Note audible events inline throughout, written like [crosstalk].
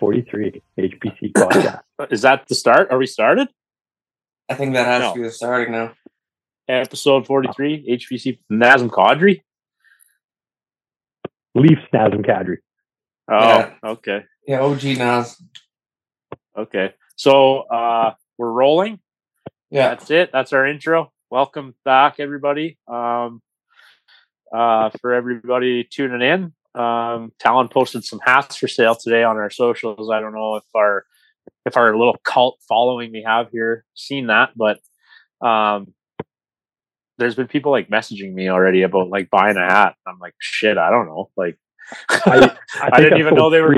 episode 43, HPC podcast. [coughs] Is that the start? Are we started? I think that has No. to be the starting now. Episode 43, HPC Nazem Kadri? Leafs, Nazem Kadri. Oh, Yeah. okay. Yeah, OG Nas. Okay. So uh we're rolling. Yeah. That's it. That's our intro. Welcome back, everybody. Um uh for everybody tuning in. Um Talon posted some hats for sale today on our socials. I don't know if our if our little cult following we have here seen that, but um there's been people like messaging me already about like buying a hat. I'm like, shit, I don't know. Like I, I, [laughs] think didn't even know sold they were.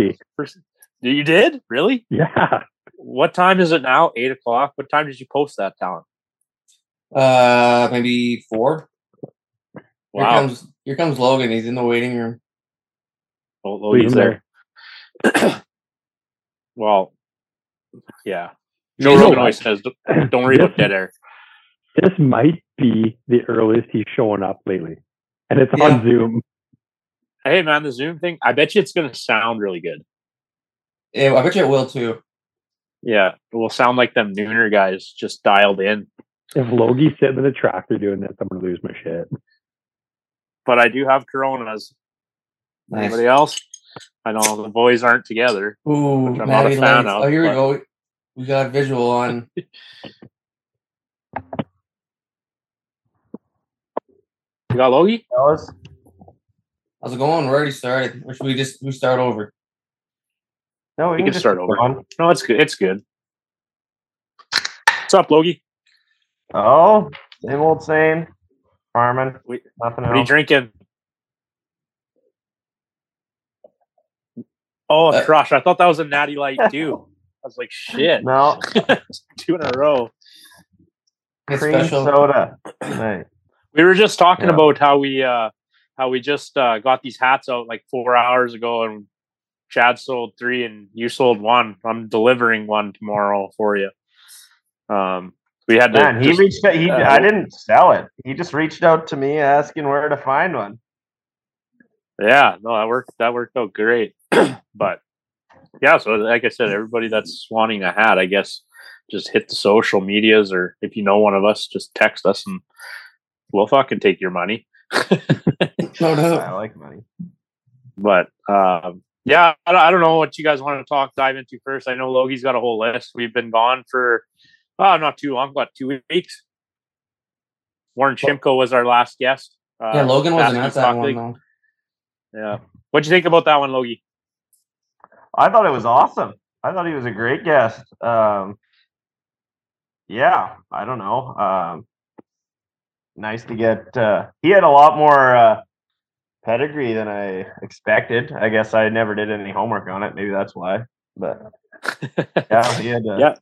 You did really? Yeah. What time is it now? Eight o'clock. What time did you post that, Talon? Uh, maybe four. Here Wow. comes here comes Logan. He's in the waiting room. Oh, Leave Logan's him there. [coughs] well, yeah. You Joe know Rogan always says, "Don't [coughs] don't worry about dead air." This might be the earliest he's showing up lately. And it's Yeah. on Zoom. Hey, man, the Zoom thing. I bet you it's going to sound really good. Yeah, I bet you it will too. Yeah, it will sound like them nooner guys just dialed in. If Logie's sitting in the tractor doing this, I'm going to lose my shit. But I do have Coronas. Nice. Anybody else? I know the boys aren't together. Ooh, Which I'm not a Maddie fan of, Oh, here but- we go. We got visual on. [laughs] You got Logie? How's it going? We're already started. Or should we just we start over? No, we, We can just start over. going. No, it's good. It's good. What's up, Logie? Oh, same old same. Farming. Wait, Nothing What are you drinking? Oh, Uh, crush! I thought that was a natty light [laughs] too. I was like, shit, No, [laughs] two in a row. It's cream special. soda. [clears throat] Nice. We were just talking Yeah. about how we uh how we just uh got these hats out like four hours ago, and Chad sold three, and you sold one. I'm delivering one tomorrow for you. Um, we had to. He just- reached out. He, uh, I didn't sell it. He just reached out to me asking where to find one. Yeah, no, that worked. That worked out great. [clears throat] but yeah, so like I said, everybody that's wanting a hat, I guess, just hit the social medias, or if you know one of us, just text us, and we'll fucking take your money. [laughs] No doubt. I like money. but um, yeah, I, don't- I don't know what you guys want to talk dive into first. I know Logie's got a whole list. We've been gone for oh, not too long, about two weeks. Warren Chimko was our last guest. Uh, Yeah, Logan wasn't Basket at that one though. Yeah, what'd you think about that one, Logie? I thought it was awesome. I thought he was a great guest. Um, yeah, I don't know. Um, nice to get. Uh, he had a lot more uh, pedigree than I expected. I guess I never did any homework on it. Maybe that's why. But [laughs] yeah, he had. Uh, Yeah,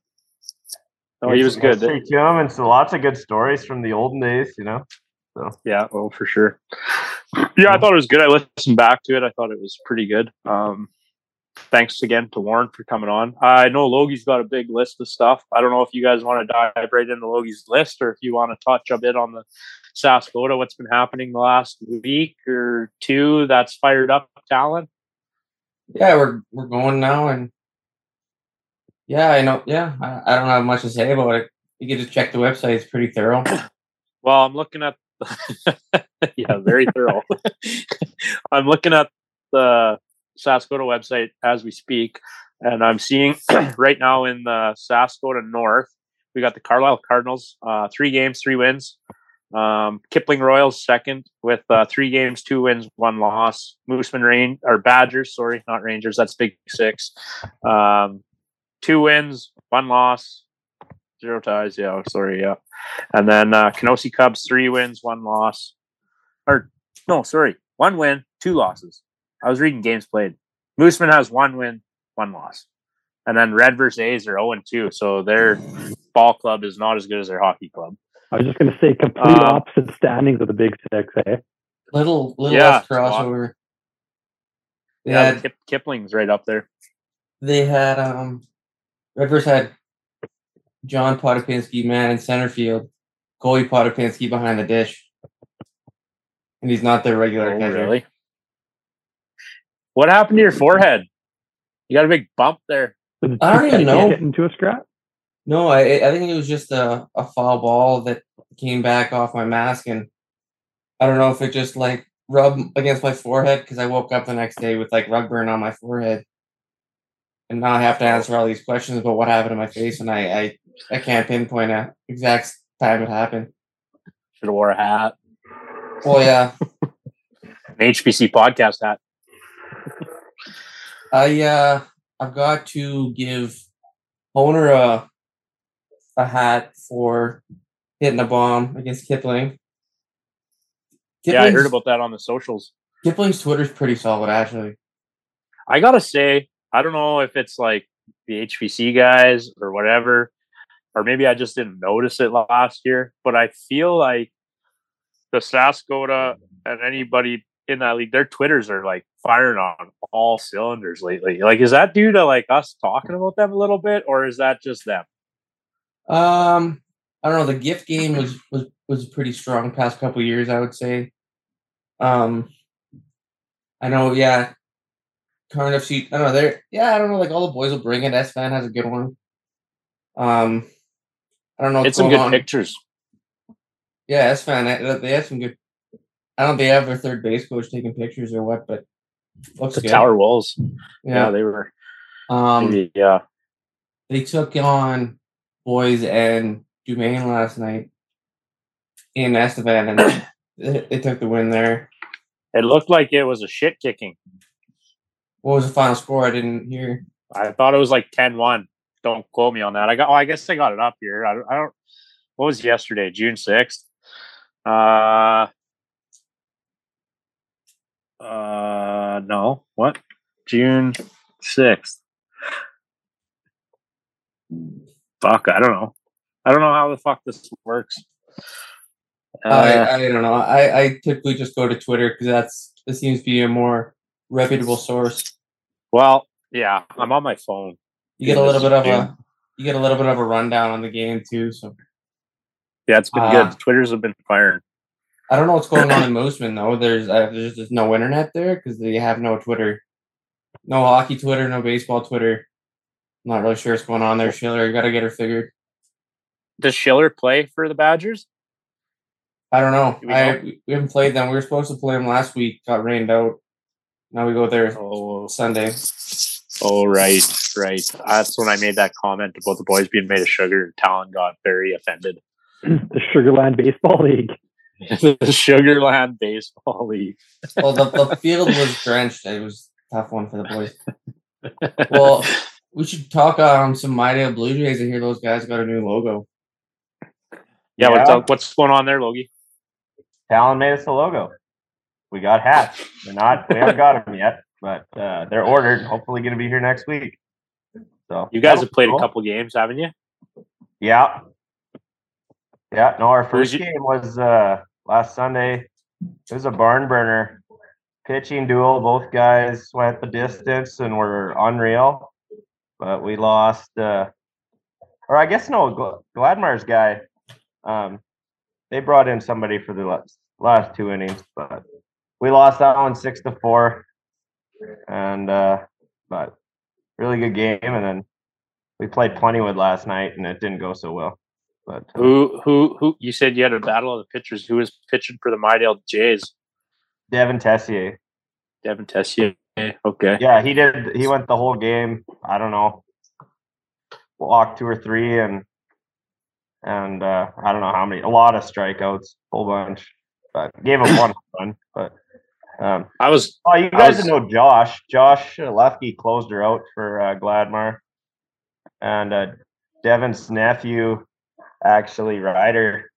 Oh, he was good. to him, and so lots of good stories from the olden days. You know. So yeah, oh for sure. Yeah, I thought it was good. I listened back to it. I thought it was pretty good. Um, thanks again to Warren for coming on. I know Logie's got a big list of stuff. I don't know if you guys want to dive right into Logie's list or if you want to touch a bit on the Saskota, what's been happening the last week or two that's fired up Talon. Yeah, we're we're going now, and yeah, I know. Yeah, I, I don't have much to say about it. You can just check the website; it's pretty thorough. [coughs] Well, I'm looking at [laughs] yeah, very thorough. [laughs] I'm looking at the Saskota website as we speak, and I'm seeing [clears throat] right now in the Saskota North, we got the Carlyle Cardinals, uh, three games, three wins. Um, Kipling Royals second with uh, three games, two wins, one loss. Moosomin Rain or Badgers, sorry, not Rangers. That's Big Six. Um, two wins, one loss, zero ties. Yeah, sorry, yeah. And then uh, Kenosee Cubs, three wins, one loss. Or no, sorry, one win, two losses. I was reading games played. Moosomin has one win, one loss. And then Redvers A's are 0 2. So their ball club is not as good as their hockey club. I was just going to say complete Um, opposite standings of the Big Six, eh? Little little Yeah, less it's a lot. crossover. They Yeah, had Kip, Kipling's right up there. they had um Redvers had John Potapinski man in center field, Coley Potapinski behind the dish, and he's not their regular Oh, catcher. really? What happened to your forehead? You got a big bump there. I don't even get know. hit into a scrap? No, I I think it was just a, a foul ball that came back off my mask, and I don't know if it just like rubbed against my forehead because I woke up the next day with like rug burn on my forehead, and now I have to answer all these questions about what happened to my face, and I I, I can't pinpoint a exact time it happened. Should have wore a hat. Well, yeah, [laughs] An HPC podcast hat. I uh I've got to give owner a a hat for hitting a bomb against Kipling. Yeah, I heard about that on the socials. Kipling's Twitter's pretty solid, actually. I gotta say, I don't know if it's like the HPC guys or whatever, or maybe I just didn't notice it last year. But I feel like the Saskota and anybody in that league, their Twitters are like firing on all cylinders lately. Like, is that due to like us talking about them a little bit, or is that just them? Um, I don't know. The gift game was was was pretty strong past couple years, I would say. Um, I know, yeah. Cardiff seat. I don't know. They're yeah. I don't know. Like all the boys will bring it. S fan has a good one. Um, I don't know. It's some good on. pictures. Yeah, S fan. They they have some good. I don't. know if They have their third base coach taking pictures or what, but looks The good. Tower walls. Yeah, Yeah. they were. Um, yeah. they took on boys and Dumaine last night in Estevan, and [clears throat] they, took the win there. It looked like it was a shit kicking. What was the final score? I didn't hear. I thought it was like 10-1. Don't quote me on that. I got. Oh, I guess I got it up here. I don't. I don't what was yesterday? June sixth. Uh. Uh. No. What? June sixth. Fuck. I don't know. I don't know how the fuck this works. Uh, I, I don't know. I, I typically just go to Twitter because that's it seems to be a more reputable source. well, yeah. I'm on my phone. You get a little bit of a you get a little bit of a rundown on the game too. So Yeah, it's been Ah. good. Twitters have been firing. I don't know what's going on in [coughs] Moosomin though. There's uh, there's just no internet there because they have no Twitter, no hockey Twitter, no baseball Twitter. I'm not really sure what's going on there, Schiller. You got to get her figured. Does Schiller play for the Badgers? I don't know. Do we I know? we haven't played them. We were supposed to play them last week. Got rained out. Now we go there Oh, Sunday. oh, right, right. That's when I made that comment about the boys being made of sugar, and Talon got very offended. [clears throat] the Sugarland Baseball League. [laughs] the Sugarland Baseball League. Well, the, the field was drenched. It was a tough one for the boys. Well, we should talk um some Midale Blue Jays. I hear those guys got a new logo. yeah, What's, up, what's going on there, Logie? Talon made us a logo. We got hats. They're not. We haven't got them yet, but uh, they're ordered. Hopefully, going to be here next week. So You guys have played cool. a couple games, haven't you? Yeah. Yeah. No, our first you- game was uh last Sunday. It was a barn burner. Pitching duel. Both guys went the distance and were unreal. But we lost uh or I guess no, Gl- Gladmar's guy. Um they brought in somebody for the last last two innings, but we lost that one six to four. And uh but really good game and then we played Plentywood last night and it didn't go so well. But uh, Who, who, who? You said you had a battle of the pitchers. Who was pitching for the Midale Jays? Devin Tessier. Devin Tessier. Okay. Yeah, he did. He went the whole game. I don't know, walked two or three, and and uh, I don't know how many. A lot of strikeouts, whole bunch. But gave him one [coughs] run. But um, I was oh, you guys was- know Josh. Josh Lefke closed her out for uh, Gladmar, and uh, Devin's nephew, actually Ryder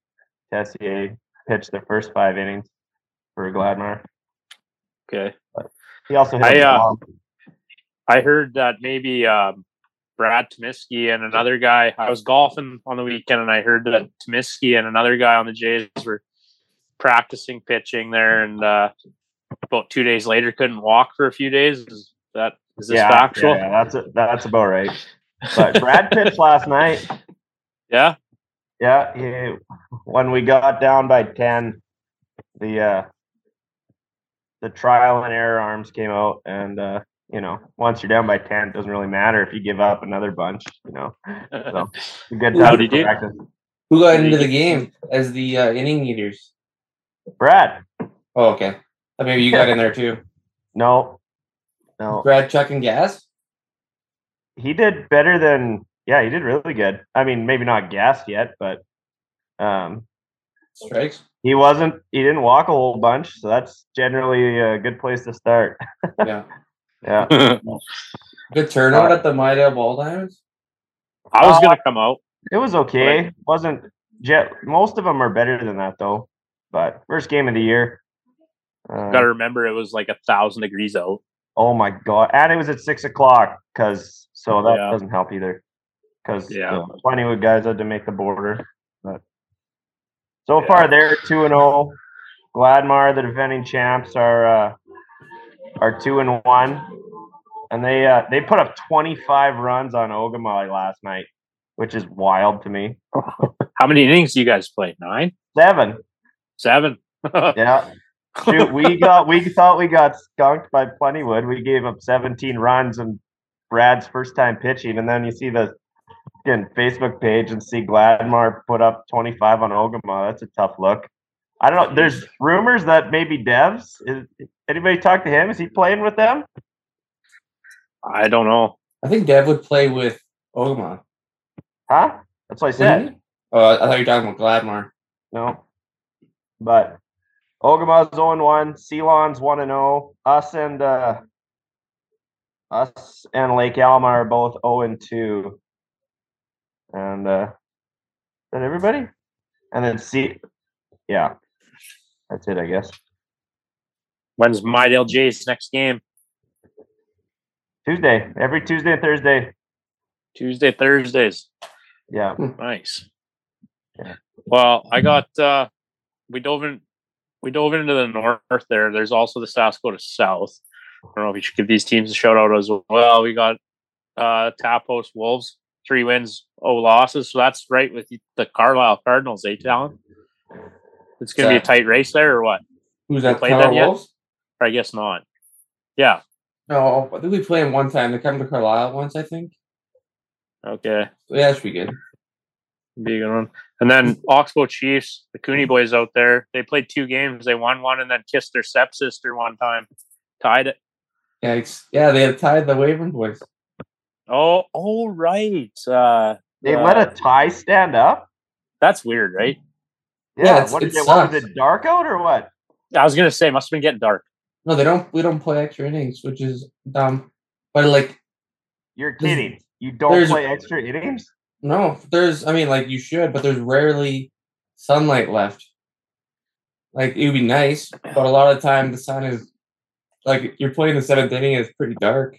Tessier, pitched the first five innings for Gladmar. okay. He also I, a uh. I heard that maybe um, Brad Tomiski and another guy. I was golfing on the weekend, and I heard that Tomiski and another guy on the Jays were practicing pitching there, and uh, about two days later couldn't walk for a few days. Is that is this yeah, factual? Yeah, that's it. That's about right. But Brad [laughs] pitched last night. Yeah? Yeah, he, when we got down by ten, the uh, the trial and error arms came out, and uh, you know, once you're down by ten, it doesn't really matter if you give up another bunch. You know, so [laughs] a good time to practice. Who got into the game as the uh, inning eaters? Brad, Oh, okay. Uh, maybe you got in there too. [laughs] no, no, Brad, Chuck, and Gas. he did better than. Yeah, he did really good. I mean, maybe not gassed yet, but um, Strikes. he wasn't. He didn't walk a whole bunch, so that's generally a good place to start. Yeah. [laughs] Yeah, [laughs] Good turnout Uh, at the Midale Ball Diamonds. I was Uh, gonna come out. it was okay. wasn't jet. Most of them are better than that though. But first game of the year. Uh, Got to remember, it was like a thousand degrees out. Oh my god! And it was at six o'clock, cause so that Yeah. doesn't help either. Cause Yeah. yeah, Plentywood guys had to make the border. But so Yeah. far they're two and zero. Gladmar, the defending champs, are uh, are two and one, and they uh, they put up twenty five runs on Ogema last night, which is wild to me. [laughs] How many innings do you guys play? Nine, Seven, seven. [laughs] yeah. Shoot, we got we thought we got skunked by Plentywood. We gave up 17 runs and Brad's first time pitching, and then you see the fucking Facebook page and see Gladmar put up 25 on Ogema. That's a tough look. I don't know. There's rumors that maybe Devs is anybody talk to him? Is he playing with them? I don't know. I think Dev would play with Ogema. Huh? That's what I said. Oh, I thought you were talking about Gladmar. No. But Ogema's 0 1, Ceylon's 1 and 0. Us and uh us and Lake Alma are both 0 and 2. And uh is that everybody? And then see, yeah. That's it, I guess. When's Midale J's next game? Tuesday. Every Tuesday and Thursday. Tuesday, Thursdays. Yeah. Nice. Yeah. Well, I got uh we dove in we dove into the north there. There's also the Saskatchewan South. I don't know if we should give these teams a shout out as well. We got uh Tapos Wolves, three wins, oh losses. So that's right with the Carlyle Cardinals, eh, Talon? It's gonna be a tight race there or what? Who's that? played them yet? Or I guess not. Yeah. No, I think we played them one time. They come to Carlyle once, I think. Okay. So, yeah, that should be good. Be a good one. And then Oxbow Chiefs, the Cooney boys out there, they played two games. They won one and then kissed their stepsister one time. Tied it. Yeah, yeah, they had tied the Wavering boys. Oh, oh right. Uh, They uh, let a tie stand up? That's weird, right? Yeah, Yeah. it's- what, it is it, what was sucks. it? Dark out or what? I was gonna say must have been getting dark. No, they don't. We don't play extra innings, which is dumb. But like, You're kidding. You don't there's- play extra innings? no, there's. I mean, like you should, but there's rarely sunlight left. Like it would be nice, but a lot of the time the sun is like you're playing the seventh inning. It's pretty dark.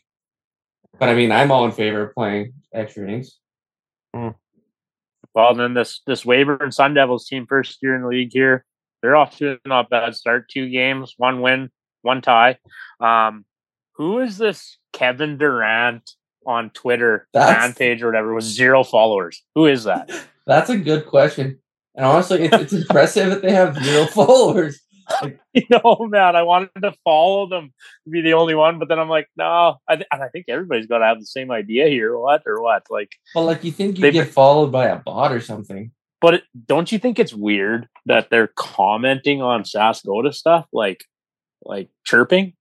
But I mean, I'm all in favor of playing extra innings. Well, then this this Weyburn Sun Devils team first year in the league here. They're off to a not bad start. Two games, one win, one tie. Um, who is this Kevin Durant on Twitter fan page or whatever with zero followers? Who is that? [laughs] That's a good question. And honestly, it's, it's [laughs] impressive that they have zero [laughs] followers. [laughs] you know, man, I wanted to follow them to be the only one, but then I'm like, no, I, th- and I think everybody's got to have the same idea here. What or what? Like, But like, you think you get followed by a bot or something? but it, don't you think it's weird that they're commenting on Saskota stuff, like, like chirping?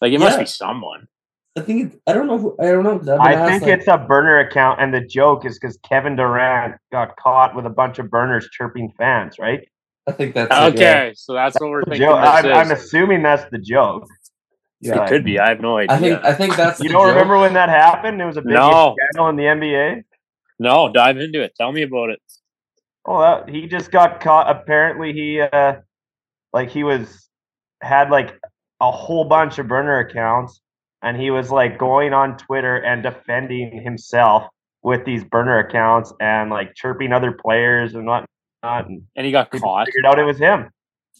Like it must be someone. I think it, I don't know. Who, I don't know. I've I asked, think like- it's a burner account, and the joke is because Kevin Durant got caught with a bunch of burners chirping fans, right? I think that's it, Okay, so that's what we're The thinking. joke- I'm, I'm assuming that's the joke. Yeah. It could be. I have no idea. I think I think that's You don't joke. remember when that happened? It was a big No. scandal in the NBA. no, dive into it. Tell me about it. Oh, that, he just got caught. Apparently, he uh, like he was had like a whole bunch of burner accounts, and he was like going on Twitter and defending himself with these burner accounts and like chirping other players and whatnot. And And he got people caught. figured out it was him.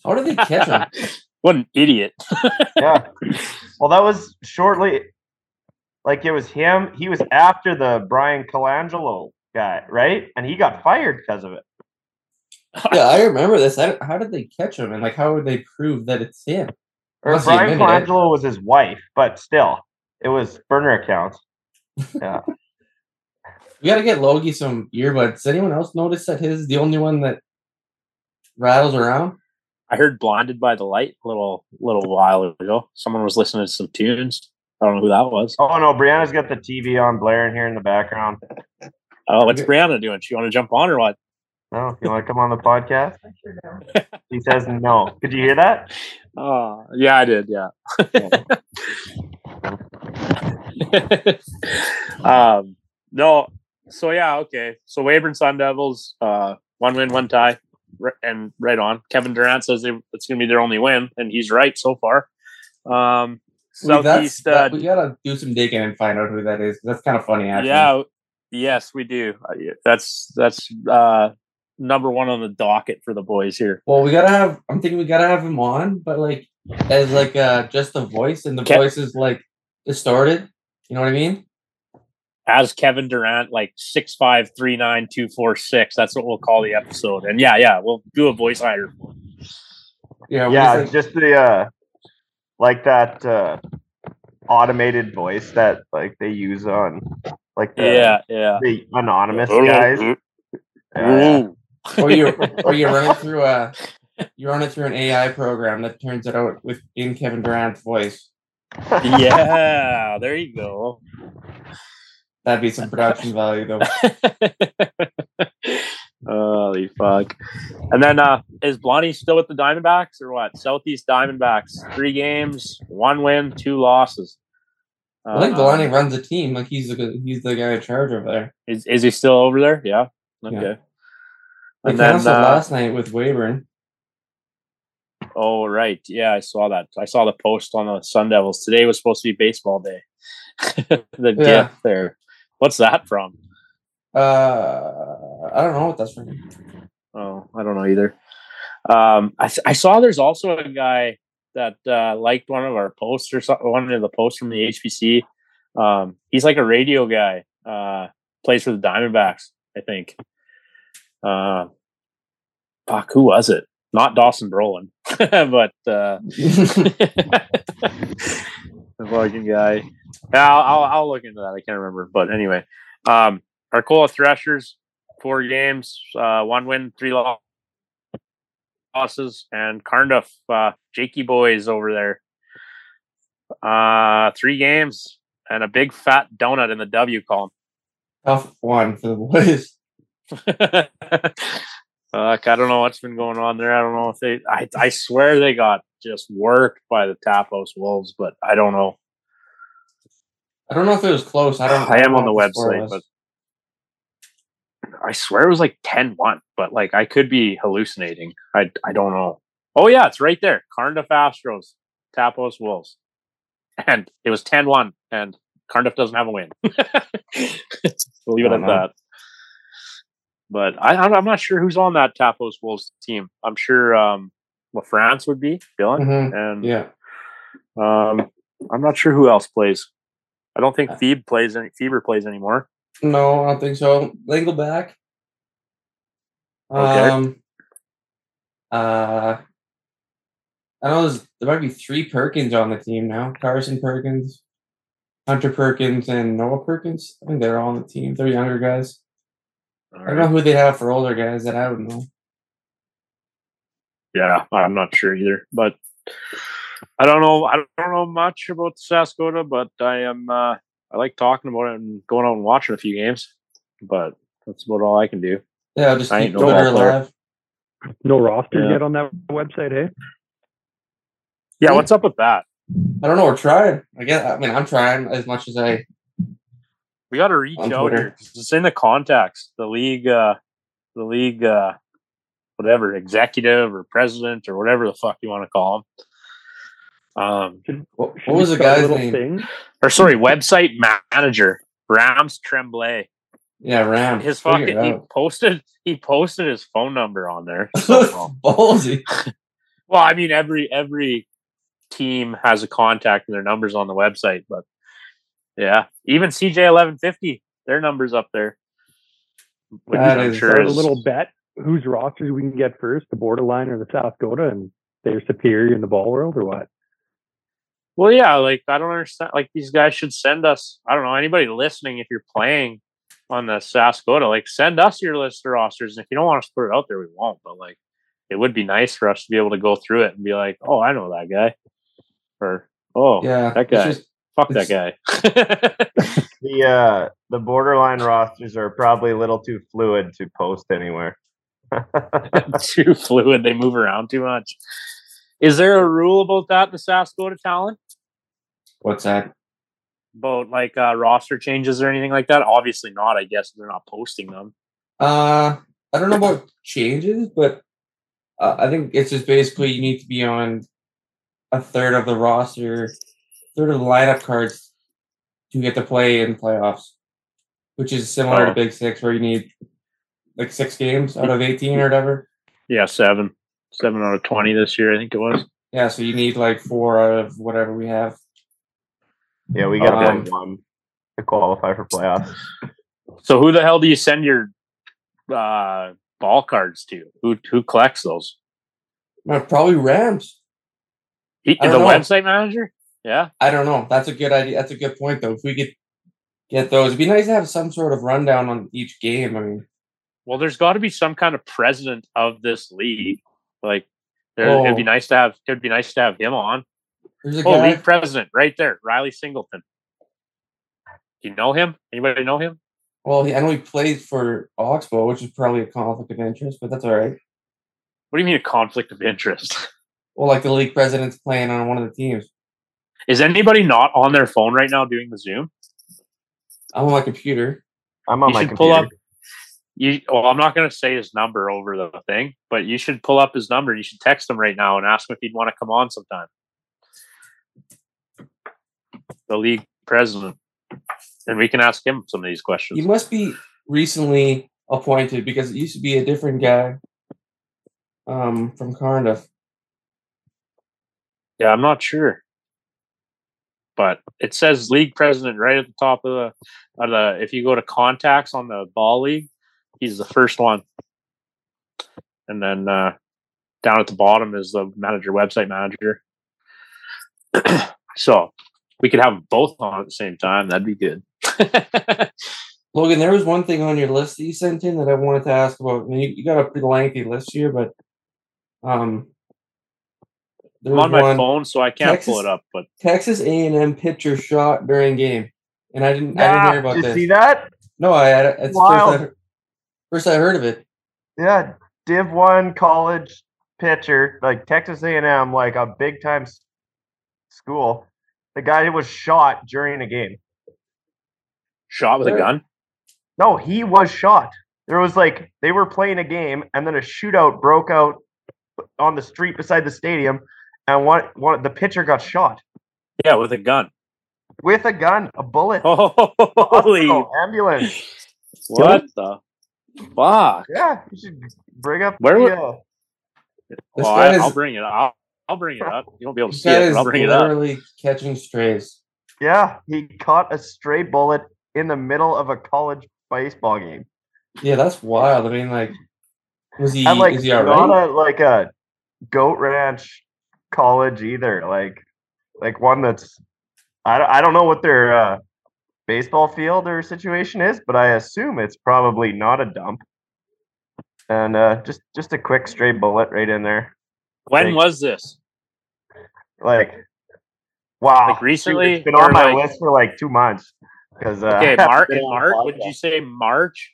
How did they catch him? [laughs] what an idiot. [laughs] Yeah. well, that was shortly. Like it was him. He was after the Bryan Colangelo guy, right? And he got fired because of it. [laughs] yeah, I remember this. I how did they catch him? And like, how would they prove that it's him? Or Unless Bryan. Colangelo was his wife, but still, it was burner accounts. Yeah. We gotta get Logie some earbuds. Does anyone else notice that his the only one that rattles around? I heard "Blinded by the Light" a little little while ago. Someone was listening to some tunes. I don't know who that was. Oh no, Brianna's got the TV on blaring here in the background. Oh, what's Brianna doing? She want to jump on or what? No, if you want to come on the podcast? [laughs] He says no. Did you hear that? [laughs] Oh, yeah, I did. Yeah. [laughs] um, no. So yeah, okay. So Weyburn Sun Devils, uh, one win, one tie, and right on. Kevin Durant says they, it's going to be their only win, and he's right so far. Um, Wait, that's- Southeast, uh, that- we gotta do some digging and find out who that is. That's kind of funny, actually. yeah, yes, we do. Uh, That's that's uh, number one on the docket for the boys here. Well, we gotta have. I'm thinking we gotta have him on, but like as like uh just the voice, and the Ke- voice is like distorted. You know what I mean? As Kevin Durant, like six five three nine two four six. That's what we'll call the episode. And yeah, yeah, we'll do a voice hire. Yeah. Yeah, we'll it's say- just the uh like that uh automated voice that like they use on like the, Yeah, yeah. the anonymous guys. Yeah. Or you or you run it [laughs] through a you run it through an AI program that turns it out with in Kevin Durant's voice. [laughs] yeah, there you go. That'd be some production value, though. [laughs] Holy fuck. And then uh is Blondie still with the Diamondbacks or what? Southeast Diamondbacks. Three games, one win, two losses. I think Uh, runs the team. Like he's the he's the guy in charge over there. is, is he still over there? Yeah. Yeah. Okay. They And then uh, last night with Weyburn. Oh right, yeah, I saw that. I saw the post on the Sun Devils. Today was supposed to be baseball day. [laughs] the Yeah. gift there. What's that from? Uh, I don't know what that's from. Oh, I don't know either. Um, I, I saw there's also a guy that uh, liked one of our posts or something, one of the posts from the HPC. Um, he's like a radio guy. Uh, plays for the Diamondbacks, I think. Uh, fuck, who was it? Not Dawson Brolin, [laughs] but uh, [laughs] [laughs] the fucking guy. Yeah, I'll, I'll, I'll look into that. I can't remember, but anyway, um, Arcola Threshers, four games, uh, one win, three losses, and Carnduff, uh, Jakey boys over there, uh, three games and a big fat donut in the W column. Tough one for the boys. [laughs] Fuck, I don't know what's been going on there. I don't know if they. I I swear they got just worked by the Tapos Wolves, but I don't know. I don't know if it was close. I don't. [sighs] I am on the website, but I swear it was like 10-1, but like I could be hallucinating. I I don't know. Oh yeah, it's right there. Carnduff Astros, Tapos Wolves. And it was 10-1 and Carnduff doesn't have a win. [laughs] leave it at no. that. But I, I'm I'm not sure who's on that Tapos Wolves team. I'm sure um, LaFrance would be Dylan, Mhm, and Yeah. um, I'm not sure who else plays. I don't think Uh, Phoebe plays any. Fever plays anymore. No, I don't think so. Lingle back. Okay. Um. Uh. I know there's, there might be three Perkins on the team now. Carson Perkins, Hunter Perkins, and Noah Perkins. I think they're all on the team. They're younger guys. I don't know who they have for older guys that I would know. Yeah, I'm not sure either. But I don't know. I don't know much about Saskota, but I am. Uh, I like talking about it and going out and watching a few games. But that's about all I can do. Yeah, I'll just I keep ain't no Twitter ball player. alive. No rosters Yeah. yet on that website, hey? Yeah, what's up with that? I don't know. We're trying. I guess. I mean, I'm trying as much as I. We got to reach out Twitter. here. It's in the contacts. The league, uh, the league, uh, whatever, executive or president or whatever the fuck you want to call them. Um, Should, What, should what was the guy's name? Thing? or sorry, website manager Rams Tremblay. Yeah, Ram. His fucking he posted he posted his phone number on there. [laughs] Ballsy. well, I mean every every team has a contact and their numbers on the website, but yeah, even CJ eleven fifty, their numbers up there. Which That I'm is- sure Start a little bet whose rosters we can get first, the borderline or the South Dakota, and they're superior in the ball world or what? Well, yeah, like I don't understand. Like these guys should send us. I don't know anybody listening. If you're playing on the Saskota, like send us your list of rosters. And if you don't want us to put it out there, we won't. But like, it would be nice for us to be able to go through it and be like, oh, I know that guy, or oh, Yeah, that it's guy. just- Fuck that guy. [laughs] The uh the borderline rosters are probably a little too fluid to post anywhere. [laughs] too fluid. They move around too much. Is there a rule about that The in the Saskota Talon? what's that? About like uh, roster changes or anything like that? Obviously not. I guess they're not posting them. Uh, I don't know about changes, but uh, I think it's just basically you need to be on a third of the roster, third of the lineup cards to get to play in playoffs, which is similar Oh. to Big Six, where you need like six games out of eighteen or whatever. Yeah, seven, seven out of twenty this year. I think it was. Yeah, so you need like four out of whatever we have. Yeah, we got to Um, win one to qualify for playoffs. So who the hell do you send your uh, ball cards to? Who who collects those? Uh, probably Rams. He, I the know. website manager? Yeah. I don't know. That's a good idea. That's a good point, though. If we could get those, it'd be nice to have some sort of rundown on each game. I mean, Well, there's got to be some kind of president of this league. Like, there, it'd be Oh. nice to have. It'd be nice to have him on. there's a Oh, league president, right there, Riley Singleton. Do you know him? Anybody know him? Well, he, I know he plays for Oxbow, which is probably a conflict of interest, but that's all right. What do you mean a conflict of interest? [laughs] Well, like the league president's playing on one of the teams. Is anybody not on their phone right now doing the Zoom? I'm on my computer. I'm on you my computer. pull up. You, well, I'm not going to say his number over the thing, but you should pull up his number. and You should text him right now and ask him if he'd want to come on sometime. The league president, and we can ask him some of these questions. He must be recently appointed because it used to be a different guy um, from Carnduff. Yeah, I'm not sure, but it says league president right at the top of the of the. If you go to contacts on the ball league, he's the first one, and then uh, down at the bottom is the manager, website manager. [clears throat] so we could have both on at the same time. That'd be good. [laughs] Logan, there was one thing on your list that you sent in that I wanted to ask about. I mean, you, you got a pretty lengthy list here, but um, there I'm on my one phone, so I can't pull it up. But Texas A&M pitcher shot during game, and I didn't. I didn't hear about did you this. see that? No, I. I it's first I, heard- first I heard of it. Yeah, Div One college pitcher, like Texas A&M, like a big time school. The guy was shot during a game. shot with a gun. No, he was shot. There was like they were playing a game, and then a shootout broke out on the street beside the stadium, and what? one the pitcher got shot Yeah, with a gun. with a gun, a bullet. Oh, Holy! Hospital, ambulance. What the fuck? Yeah, you should bring up. Where the, would- uh, Oh, guy I, I'll bring it up. I'll, I'll bring it up. You won't be able to see guy it, is but I'll bring it up. literally catching strays. yeah, he caught a stray bullet in the middle of a college baseball game. Yeah, that's wild. I mean, like, was he? and like is he all not right? a like a goat ranch college either like like one that's i, don't- I don't know what their uh, baseball field or situation is but i assume it's probably not a dump and uh just just a quick stray bullet right in there When Like- was this? like wow Like recently, it's been on my like- list for like two months because uh, Okay, [laughs] March. March, did you say? March.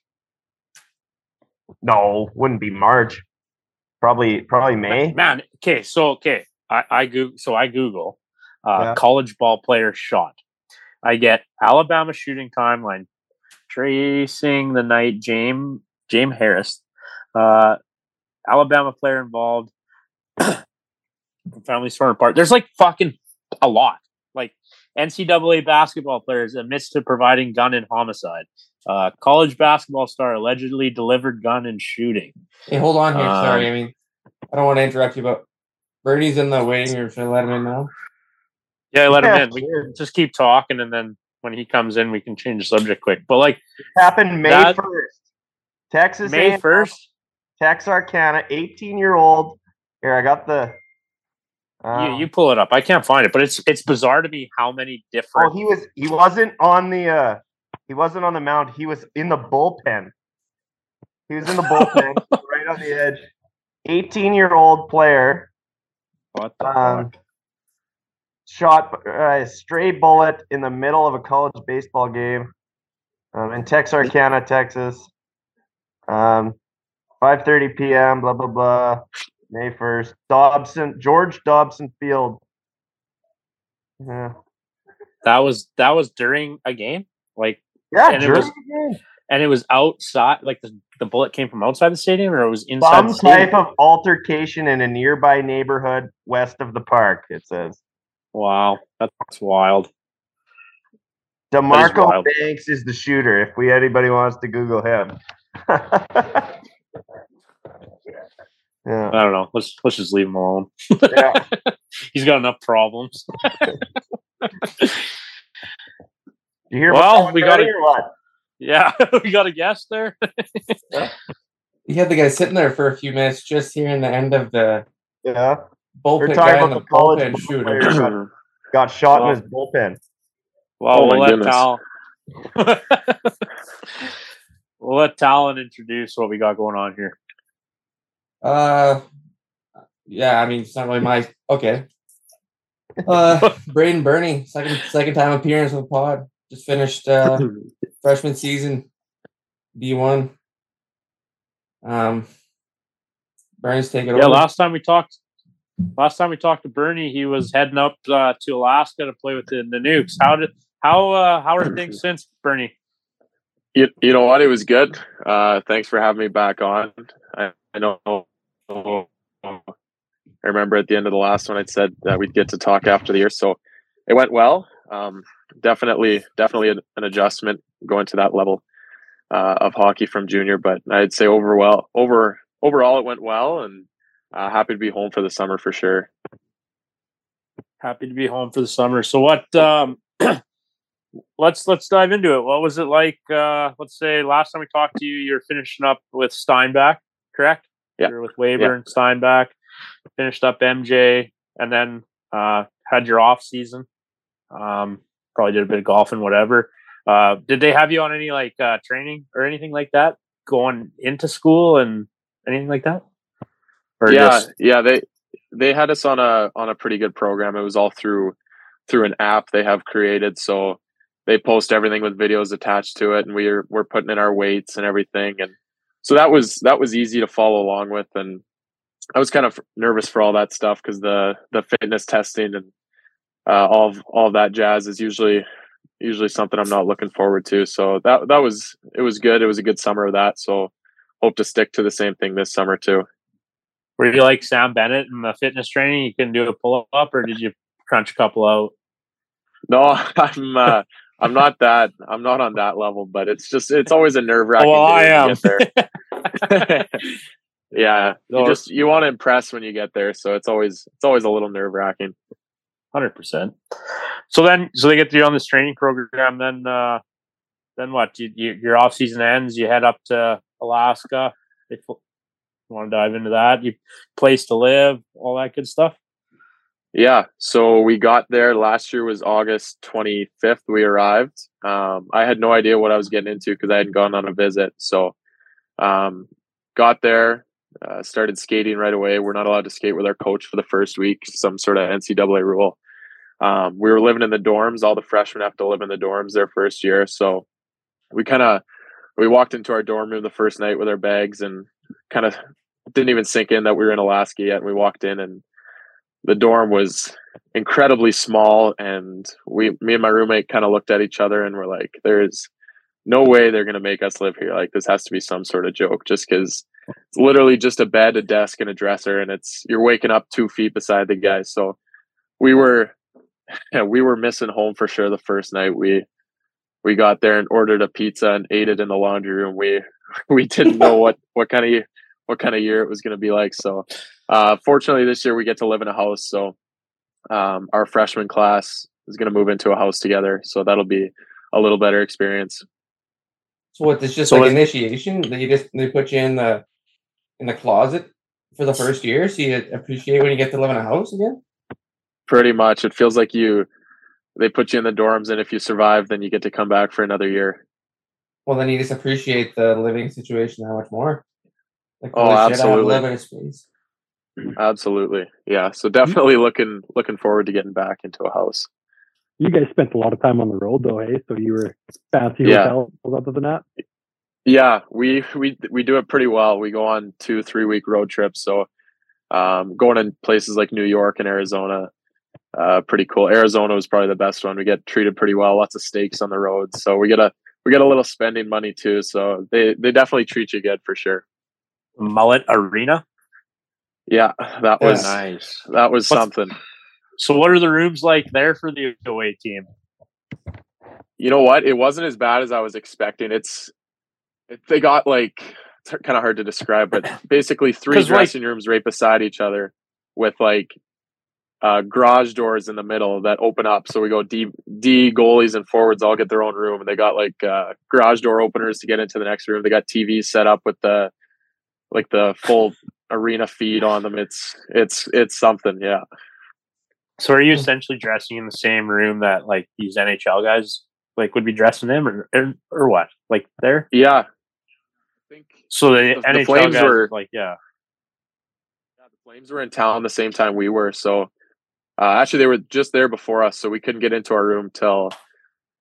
no wouldn't be march probably probably may Man, okay. So okay, I I Google. So I Google uh, Yeah. college ball player shot. I get Alabama shooting timeline, tracing the night. James James Harris, uh, Alabama player involved. [clears throat] Families torn apart. There's like fucking a lot. Like NCAA basketball players admits to providing gun in homicide. Uh, college basketball star allegedly delivered gun in shooting. Hey, hold on here. Sorry, Um, I mean, I don't want to interrupt you, but Birnie's in the waiting room. Should I let him in now? Yeah, let Yeah, him in. We can just keep talking, and then when he comes in, we can change the subject quick. But like happened may 1st texas May A&M first, Texarkana, 18 year old. Here, I got the Um, you, you pull it up. I can't find it, but it's it's bizarre to me how many oh, different. he was he wasn't on the uh he wasn't on the mound. He was in the bullpen. He was in the bullpen, [laughs] right on the edge. 18 year old player what the um, fuck? shot uh, a stray bullet in the middle of a college baseball game um, in Texarkana, Texas. Um, 5:30 p.m. Blah blah blah. May 1st. Dobson, George Dobson Field. Yeah, That was that was during a game, like, yeah. And it during was- the game. And it was outside. Like the the bullet came from outside the stadium, or it was inside. Some the stadium? type of altercation in a nearby neighborhood west of the park. It says. Wow, that's wild. Demarco wild. Banks is the shooter. If we anybody wants to Google him. [laughs] yeah. I don't know. Let's let's just leave him alone. yeah. [laughs] He's got enough problems. [laughs] You hear Well, we that or what? Yeah, [laughs] we got a guest there. [laughs] You had the guy sitting there for a few minutes, just hearing the end of the Yeah. bullpen We're talking guy about the the college bullpen shooter. Got, [clears throat] got shot Well- in his bullpen. Well, Oh we'll my let goodness. Tal. [laughs] we'll let Talon introduce what we got going on here. Uh, yeah, I mean, it's not really my okay. Uh, Braden Birnie, second second time appearance with pod. Just finished uh, [clears throat] freshman season, B one. Um, Birnie's taking Yeah, over. last time we talked, last time we talked to Birnie, he was heading up uh, to Alaska to play with the, the Nukes. How did how uh, how are things since Birnie? You, you know what? It was good. Uh, thanks for having me back on. I, I know. I remember at the end of the last one, I said that we'd get to talk after the year, so it went well. Um, definitely, definitely an, an adjustment going to that level uh, of hockey from junior, but I'd say over well, over overall, it went well, and uh, happy to be home for the summer for sure. Happy to be home for the summer. So what? Um, [clears throat] let's let's dive into it. What was it like? Uh, let's say last time we talked to you, you're finishing up with Steinbach, correct? Yeah. You're with Weyburn, Steinbach, finished up MJ, and then uh, had your off season. Um, probably did a bit of golf and whatever. Uh, did they have you on any like uh, training or anything like that going into school and anything like that? Or yeah, just- yeah. They they had us on a on a pretty good program. It was all through through an app they have created. So they post everything with videos attached to it, and we're we're putting in our weights and everything. And so that was that was easy to follow along with. And I was kind of nervous for all that stuff because the the fitness testing and uh, all of, all that jazz is usually usually something I'm not looking forward to. So that that was it was good. It was a good summer of that. So hope to stick to the same thing this summer too. Were you like Sam Bennett in the fitness training? You couldn't do a pull up, or did you crunch a couple out? No, [laughs] I'm uh, I'm not that I'm not on that level, but it's just it's always a nerve wracking. well, I am. [laughs] [laughs] yeah, you just you want to impress when you get there, so it's always it's always a little nerve wracking. Hundred percent. So then, so they get you on this training program. Then, uh, then what? You, you, your off season ends. You head up to Alaska. If you want to dive into that, you place to live, all that good stuff. Yeah, so we got there last year was August 25th. We arrived. Um, I had no idea what I was getting into because I hadn't gone on a visit. So, um, got there, uh, started skating right away. We're not allowed to skate with our coach for the first week, some sort of NCAA rule. Um, we were living in the dorms. All the freshmen have to live in the dorms their first year. So, we kind of we walked into our dorm room the first night with our bags and kind of didn't even sink in that we were in Alaska yet. And we walked in and the dorm was incredibly small and we me and my roommate kind of looked at each other and were like there's no way they're going to make us live here like this has to be some sort of joke just because it's literally just a bed a desk and a dresser and it's you're waking up two feet beside the guy so we were [laughs] we were missing home for sure the first night we we got there and ordered a pizza and ate it in the laundry room we [laughs] we didn't know what what kind of what kind of year it was going to be like so uh, fortunately, this year we get to live in a house. So um, our freshman class is going to move into a house together. So that'll be a little better experience. So what? It's just So like initiation. They just they put you in the in the closet for the first year, so you appreciate when you get to live in a house again. Pretty much, it feels like you they put you in the dorms, and if you survive, then you get to come back for another year. Well, then you just appreciate the living situation that much more. Like, Oh, holy have absolutely. living space. Absolutely, yeah. So definitely looking looking forward to getting back into a house. You guys spent a lot of time on the road though, hey? So you were fancy Yeah. hotels other than that? Yeah, we we we do it pretty well. We go on two three week road trips, so um, going in places like New York and Arizona, uh, pretty cool. Arizona was probably the best one. We get treated pretty well. Lots of steaks on the road, so we get a we get a little spending money too. So they they definitely treat you good for sure. Mullet Arena. Yeah, that Yeah. was Nice. that was What's- something. So, what are the rooms like there for the away team? You know what? It wasn't as bad as I was expecting. It's it, they got like it's kind of hard to describe, but [laughs] basically three 'Cause, like- dressing rooms right beside each other with like uh, garage doors in the middle that open up. So we go D D goalies and forwards all get their own room, and they got like uh, garage door openers to get into the next room. They got TVs set up with the like the full arena feed on them. It's it's it's something. Yeah. So, are you essentially dressing in the same room that like these NHL guys like would be dressing in, or or, or what? Like there? Yeah. I think So the, The- the Flames guys were- like yeah. Yeah, the Flames were in town the same time we were. So uh, actually, they were just there before us, so we couldn't get into our room till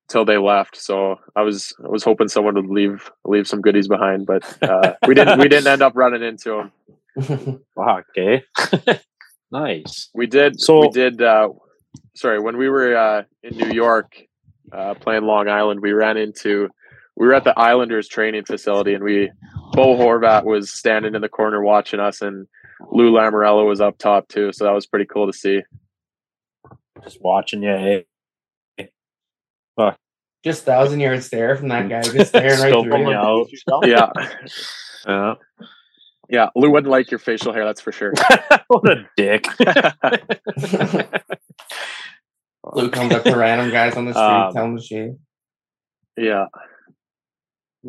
till they left. So I was I was hoping someone would leave leave some goodies behind, but uh, we didn't. We didn't end up running into them. Wow. [laughs] Okay. [laughs] nice. We did. So- we did. Uh, sorry, when we were uh, in New York uh, playing Long Island, we ran into. We were at the Islanders training facility, and we Bo Horvat was standing in the corner watching us, and Lou Lamoriello was up top too. So that was pretty cool to see. Just watching you. Hey. fuck. just thousand yard stare from that guy, just [laughs] staring right Scoping through you you. out. Yeah. [laughs] Yeah. Yeah, Lou wouldn't like your facial hair, that's for sure. [laughs] what a dick. Lou comes up to random guys on the street, Um, tell them to shave. yeah.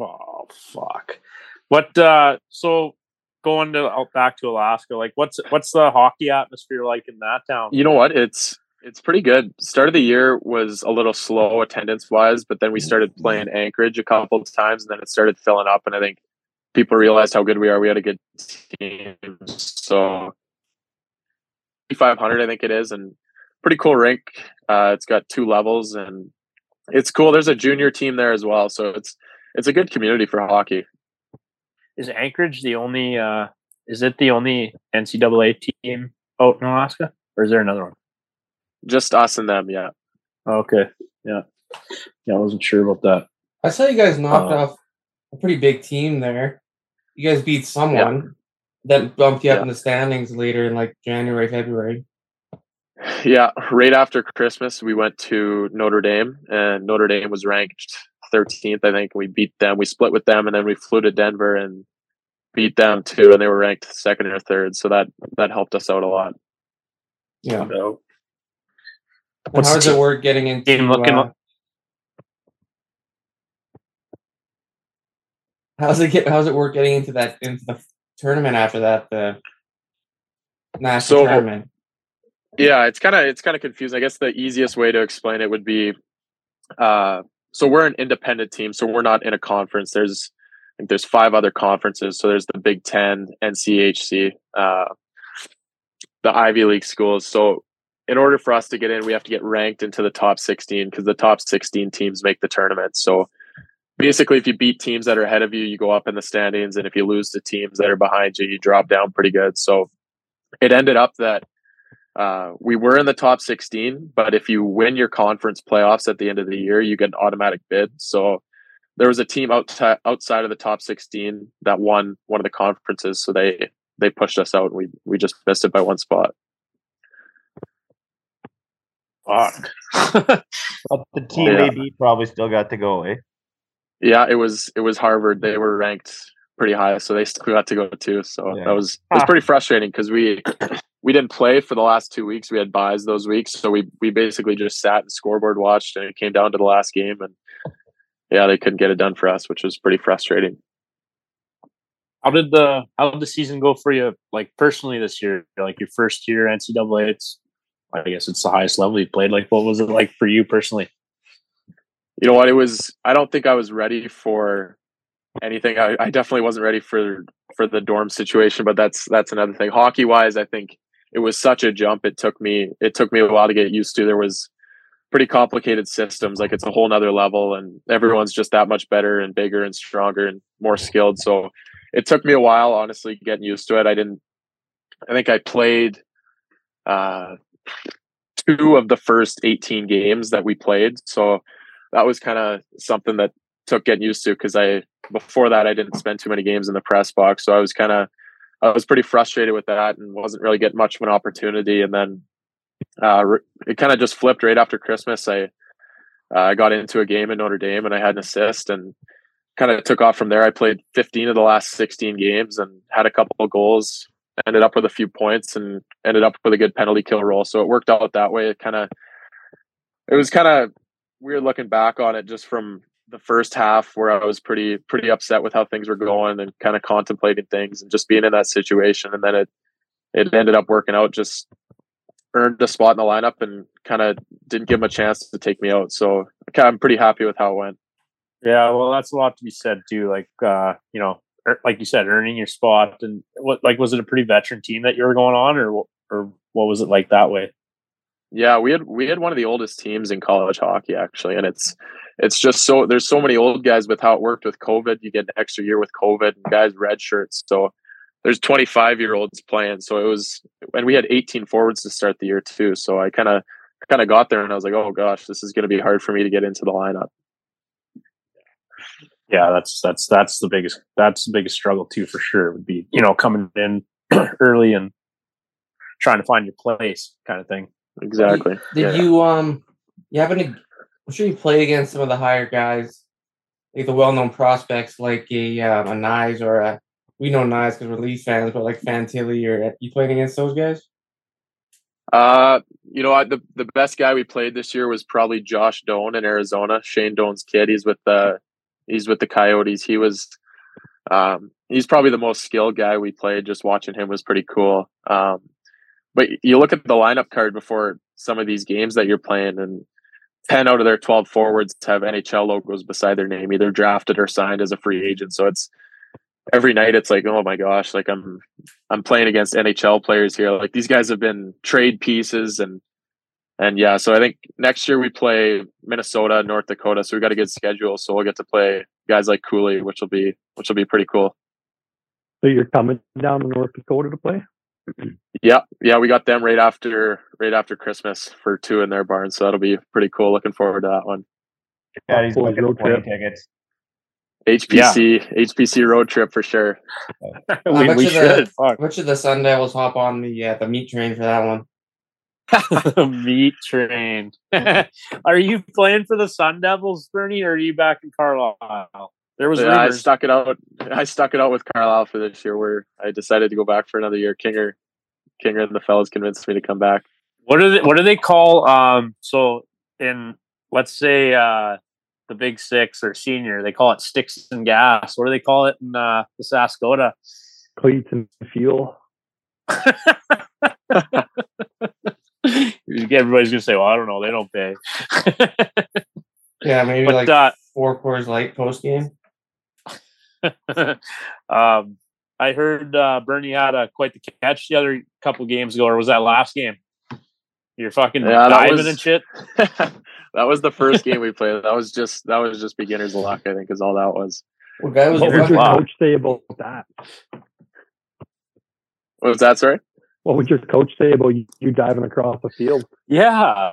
Oh fuck. What uh so going to out back to Alaska, like what's what's the hockey atmosphere like in that town? You know what? It's it's pretty good. Start of the year was a little slow attendance wise, but then we started playing Anchorage a couple of times and then it started filling up and I think people realized how good we are. We had a good team. So 500 I think it is and pretty cool rink. Uh it's got two levels and it's cool. There's a junior team there as well, so it's it's a good community for hockey. Is Anchorage the only uh is it the only NCAA team out in Alaska? Or is there another one? Just us and them, yeah. Okay. Yeah. Yeah, I wasn't sure about that. I saw you guys knocked Uh, off a pretty big team there. You guys beat someone that bumped you up Yeah. in the standings later in like January, February. Yeah, right after Christmas, we went to Notre Dame, and Notre Dame was ranked 13th, I think. We beat them. We split with them, and then we flew to Denver and beat them too, and they were ranked second or third. So that that helped us out a lot. Yeah. So, And What's how does it work getting into team looking uh, how's it get how's it work getting into that into the tournament after that the national So- tournament? Yeah, it's kind of it's kind of confusing. I guess the easiest way to explain it would be, uh, so we're an independent team, so we're not in a conference. There's I think there's five other conferences. So there's the Big Ten, NCHC, uh, the Ivy League schools. So in order for us to get in, we have to get ranked into the top 16 because the top 16 teams make the tournament. So basically, if you beat teams that are ahead of you, you go up in the standings, and if you lose to teams that are behind you, you drop down pretty good. So it ended up that uh, we were in the top 16, but if you win your conference playoffs at the end of the year, you get an automatic bid. So there was a team outside outside of the top 16 that won one of the conferences, so they they pushed us out. And we we just missed it by one spot. Fuck. [laughs] But the team Yeah. they probably still got to go, eh? Yeah, it was it was Harvard. They were ranked pretty high, so they still got to go too. So Yeah. that was it was pretty frustrating because we we didn't play for the last two weeks. We had buys those weeks, so we we basically just sat and scoreboard watched, and it came down to the last game, and yeah, they couldn't get it done for us, which was pretty frustrating. How did the how did the season go for you, like personally this year? Like your first year NCAA, it's I guess it's the highest level you played. Like, what was it like for you personally? You know what? It was. I don't think I was ready for anything. I, I definitely wasn't ready for for the dorm situation, but that's that's another thing. Hockey wise, I think it was such a jump. It took me it took me a while to get used to. There was pretty complicated systems. Like it's a whole nother level, and everyone's just that much better and bigger and stronger and more skilled. So it took me a while, honestly, getting used to it. I didn't. I think I played uh, two of the first 18 games that we played. So that was kind of something that took getting used to because I before that I didn't spend too many games in the press box. So I was kind of I was pretty frustrated with that and wasn't really getting much of an opportunity. And then uh, it kind of just flipped right after Christmas. I uh, I got into a game in Notre Dame and I had an assist and kind of took off from there. I played 15 of the last 16 games and had a couple of goals. Ended up with a few points and ended up with a good penalty kill role. So it worked out that way. It kind of it was kind of weird looking back on it just from the first half where I was pretty pretty upset with how things were going and kind of contemplating things and just being in that situation and then it it ended up working out just earned a spot in the lineup and kind of didn't give him a chance to take me out so I'm pretty happy with how it went yeah well that's a lot to be said too like uh you know Er, like you said earning your spot and what like was it a pretty veteran team that you were going on or or what was it like that way yeah, we had we had one of the oldest teams in college hockey actually, and it's it's just so there's so many old guys with how it worked with COVID. You get an extra year with COVID, and guys red shirts. So there's 25 year olds playing. So it was, and we had 18 forwards to start the year too. So I kind of kind of got there, and I was like, oh gosh, this is going to be hard for me to get into the lineup. Yeah, that's that's that's the biggest that's the biggest struggle too for sure. Would be you know coming in [clears throat] early and trying to find your place, kind of thing. Exactly. Did, did yeah. you um you have any I'm sure you played against some of the higher guys, like the well known prospects like a um, a Knies or a we know Knies because we're Leafs fans, but like Fantilli or you played against those guys? Uh, you know, I, the the best guy we played this year was probably Josh Doan in Arizona. Shane Doan's kid. He's with the he's with the Coyotes. He was um he's probably the most skilled guy we played. Just watching him was pretty cool. Um, but you look at the lineup card before some of these games that you're playing, and 10 out of their 12 forwards have NHL logos beside their name, either drafted or signed as a free agent. So it's every night it's like, oh my gosh, like I'm I'm playing against NHL players here. Like these guys have been trade pieces and and yeah, so I think next year we play Minnesota, North Dakota. So we got a good schedule. So we'll get to play guys like Cooley, which will be which will be pretty cool. So you're coming down to North Dakota to play? [clears throat] yeah, yeah, we got them right after right after Christmas for two in their barn, so that'll be pretty cool. Looking forward to that one. Yeah, he's looking at plane tickets. HPC yeah. HPC road trip for sure. [laughs] we, we should. The, which of the Sun Devils hop on the uh, the meat train for that one? [laughs] meat train. [laughs] are you playing for the Sun Devils, Birnie, or are you back in Carlyle? There was yeah, I stuck it out. I stuck it out with Carlyle for this year, where I decided to go back for another year. Kinger, Kinger, and the fellas convinced me to come back. What do they, what do they call? Um, so in let's say uh, the Big Six or Senior, they call it sticks and gas. What do they call it in uh, the Saskota? Cleats and fuel. [laughs] Everybody's gonna say, "Well, I don't know. They don't pay." yeah, maybe but, like uh, four Coors Light post game. [laughs] um, I heard uh, Birnie had a, quite the catch the other couple games ago, or was that last game? You're fucking yeah, diving was, and shit. [laughs] that was the first game we played. That was just that was just beginner's luck. I think is all that was. Well, that was what would your coach say about that? What was that? Sorry. What would your coach say about you, you diving across the field? Yeah.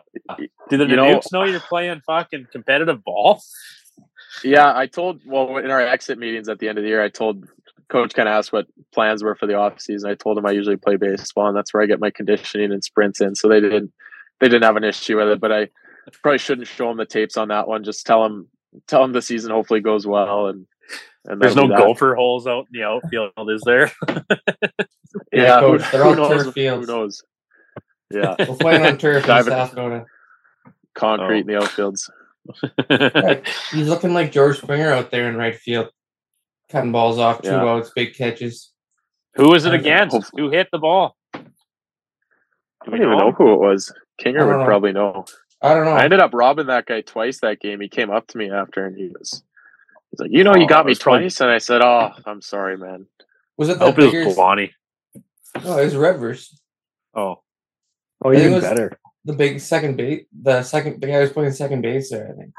Do the you know, know you're playing fucking competitive ball? Yeah, I told well in our exit meetings at the end of the year, I told coach kind of asked what plans were for the off season. I told him I usually play baseball, and that's where I get my conditioning and sprints in. So they didn't they didn't have an issue with it, but I probably shouldn't show them the tapes on that one. Just tell them tell them the season hopefully goes well and. And There's no gopher holes out in the outfield, is there? [laughs] yeah, coach, they're all turf fields. Who knows? Yeah, we're playing on turf in South Dakota. Concrete oh. in the oh. outfields [laughs] right. He's looking like George Springer out there in right field, cutting balls off two yeah. outs, big catches. Who was it against? Who hit the ball? I don't even know who it was. Kinger would know. probably know. I don't know. I ended up robbing that guy twice that game. He came up to me after and he was he's like, you know, you Oh, got me was probably- twice, and I said, oh, I'm sorry, man. was it I the hope it was Kalani. No, oh, it was Rivers. Oh, Oh, I even was- better. The big second base. The second. The guy who was playing second base there. I think.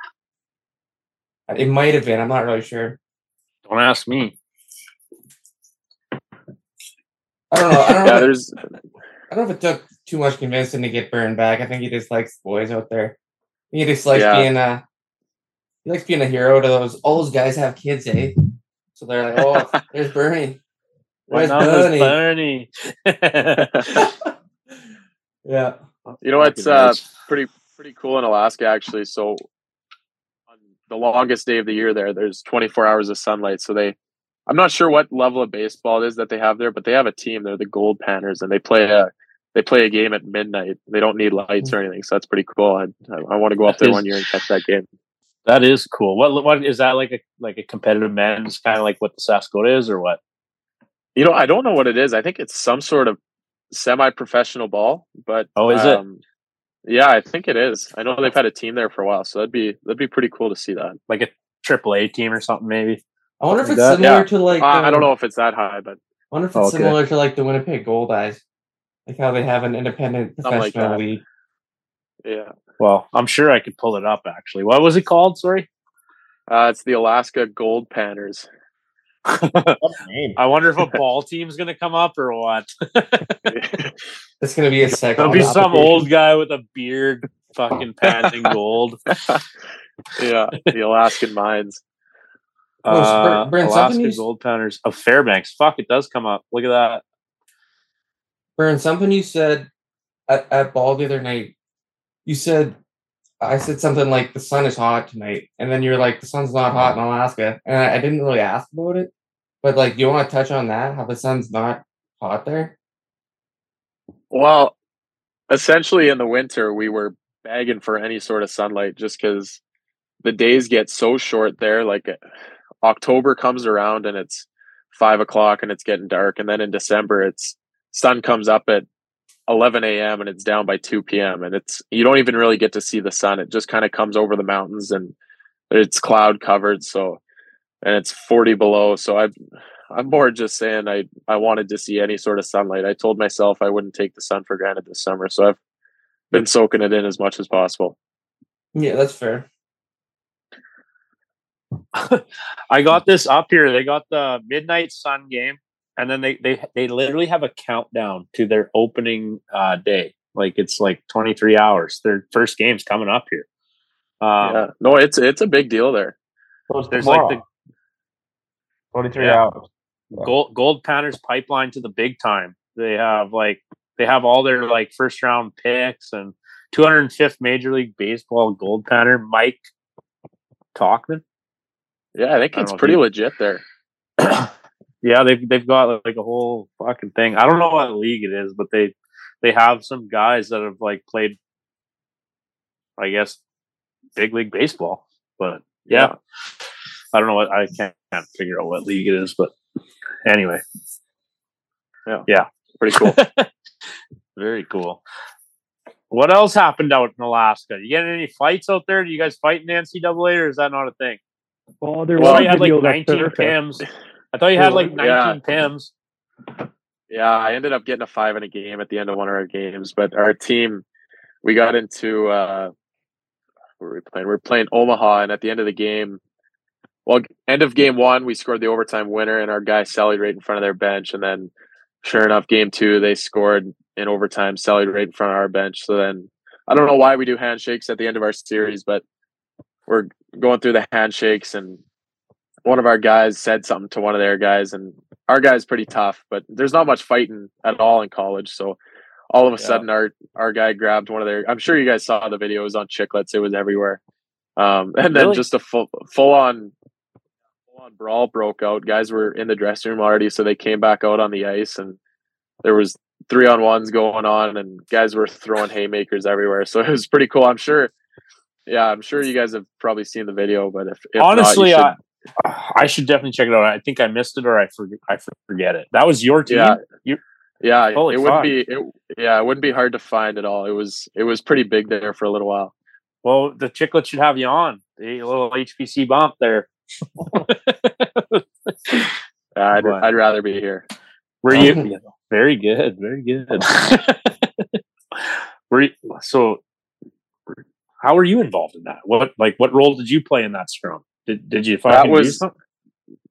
Uh, it might have been. I'm not really sure. don't ask me. I don't know. I don't [laughs] know. Yeah, if, there's I don't know if it took too much convincing to get burned back. I think he just likes boys out there. He just likes Yeah. being a. He likes being a hero to those. All those guys have kids, eh? So they're like, oh, [laughs] there's Birnie. Why There's not Birnie. Birnie? [laughs] Yeah. you know what's uh pretty pretty cool in Alaska actually. So on the longest day of the year there, there's 24 hours of sunlight. So they, I'm not sure what level of baseball it is that they have there, but they have a team. They're the Gold Panners, and they play a they play a game at midnight. They don't need lights or anything, so that's pretty cool. I I, I want to go up there one year and catch that game. That is cool. What what is that like a like a competitive men's kind of like what the Saskota is or what? You know, I don't know what it is. I think it's some sort of semi-professional ball, but Oh, is it? um, Yeah, I think it is. I know they've had a team there for a while, so that'd be that'd be pretty cool to see that. Like a triple A team or something maybe. I wonder if it's That- similar yeah. to like. I, I don't um, know if it's that high, but I wonder if it's Oh, okay. similar to like the Winnipeg Goldeyes, like how they have an independent Something like professional league. yeah, Well, I'm sure I could pull it up actually. What was it called? Sorry. uh, it's the Alaska Gold Panners. I wonder if a ball team's gonna come up or what. [laughs] It's gonna be a second. There'll be some old guy with a beard fucking panting gold. [laughs] yeah, the Alaskan Mines. Oh, so Br- Uh, Brent, Alaska something you gold panners of Fairbanks. Fuck, it does come up. Look at that. Burn, something you said at, at ball the other night. You said I said something like the sun is hot tonight, and then you're like the sun's not hot in Alaska, and I, I didn't really ask about it, but like, you want to touch on that? How the sun's not hot there? Well, essentially in the winter, we were begging for any sort of sunlight just because the days get so short there. Like uh, October comes around and it's five o'clock and it's getting dark. And then in December, it's sun comes up at 11 a.m. and it's down by 2 p.m. And it's, you don't even really get to see the sun. It just kind of comes over the mountains and it's cloud covered. So, and it's 40 below. So I, I'm more just saying I I wanted to see any sort of sunlight. I told myself I wouldn't take the sun for granted this summer, so I've been soaking it in as much as possible. Yeah, that's fair. [laughs] I got this up here. They got the midnight sun game, and then they they they literally have a countdown to their opening uh, day. Like it's like 23 hours. Their first game's coming up here. Um, yeah, no, it's it's a big deal there. So it's There's like tomorrow. 23 Yeah. hours. Gold Gold Panners pipeline to the big time. They have like they have all their like first round picks and 205th Major League Baseball Gold Panner Mike Talkman. Yeah, I think I it's pretty you- legit there. [clears throat] yeah, they've they've got like a whole fucking thing. I don't know what league it is, but they they have some guys that have like played, I guess, big league baseball. But yeah, I don't know what I can't, can't figure out what league it is. But anyway, yeah, yeah, Pretty cool. [laughs] very cool. What else happened out in Alaska? You get any fights out there? Do you guys fight in the NCAA, or is that not a thing? Well, there I was thought had like 19 Surfest. pims. I thought you had like 19 Yeah. pims. yeah, I ended up getting a five in a game at the end of one of our games, but our team we got into uh where were we playing? We were playing Omaha, and at the end of the game, well, end of game one, we scored the overtime winner, and our guy sallied right in front of their bench. And then, sure enough, game two, they scored in overtime, sallied right in front of our bench. So then, I don't know why we do handshakes at the end of our series, but we're going through the handshakes, and one of our guys said something to one of their guys, and our guy's pretty tough, but there's not much fighting at all in college. So all of a Yeah. sudden, our our guy grabbed one of their. I'm sure you guys saw the video. It was on Chiclets. It was everywhere. Um, [laughs] and then Really? just a full full on full on brawl broke out. Guys were in the dressing room already, so they came back out on the ice, and there was three on ones going on, and guys were throwing haymakers everywhere. So [laughs] it was pretty cool. I'm sure. Yeah, I'm sure you guys have probably seen the video, but if, if Honestly, not, you I, [sighs] I should definitely check it out. I think I missed it or I forget. I forget it. That was your team. Yeah. You, Yeah, Holy it would fuck. be. It, yeah, it wouldn't be hard to find at all. It was. It was pretty big there for a little while. Well, the chiclet should have you on. A little HPC bump there. [laughs] I'd, I'd rather be here. Were you [laughs] very good? Very good. [laughs] Were you, so? How were you involved in that? What like what role did you play in that scrum? Did did you fucking do was-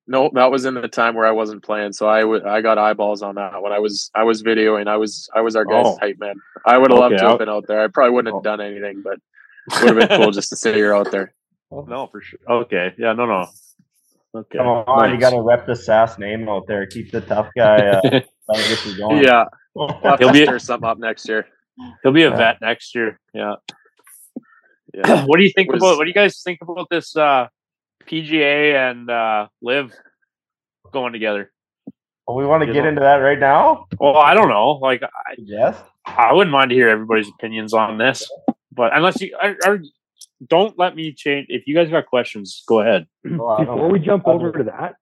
No, that was in the time where I wasn't playing, so I would. I got eyeballs on that when I was. I was videoing. I was. I was our guy's Oh. hype man. I would have loved to I'll- have been out there. I probably wouldn't Oh. have done anything, but it [laughs] would have been cool just to say you're out there. No, for sure. Okay, yeah, no, no. Okay, Come on, you got to rep the SAS name out there. Keep the tough guy. Uh, [laughs] going. Yeah, [laughs] we'll He'll be- stir something up next year. He'll be a Yeah. vet next year. Yeah. Yeah. [clears throat] what do you think Was- about? What do you guys think about this uh, PGA and uh, LIV going together? Well, we want to get know- into that right now. Well, I don't know. Like, I, Yes. I wouldn't mind to hear everybody's opinions on this, but unless you are, are don't let me change. If you guys got questions, go ahead. [clears throat] Well, Before we jump over to that,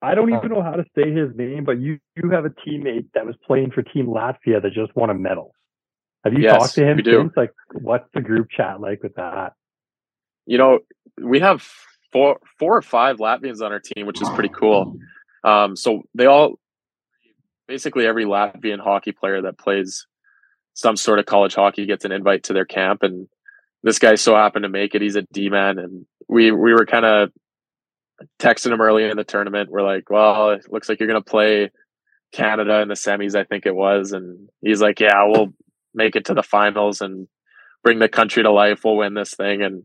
I don't even know how to say his name, but you you have a teammate that was playing for Team Latvia that just won a medal. Have you Yes, talked to him we do. since? Like, what's the group chat like with that? you know, we have four four or five Latvians on our team, which is pretty cool. Um, so they all basically every Latvian hockey player that plays some sort of college hockey gets an invite to their camp and this guy so happened to make it. He's a D man and we we were kind of texting him early in the tournament. We're like, well, it looks like you're gonna play Canada in the semis, I think it was. And he's like, Yeah, we'll make it to the finals and bring the country to life. We'll win this thing. And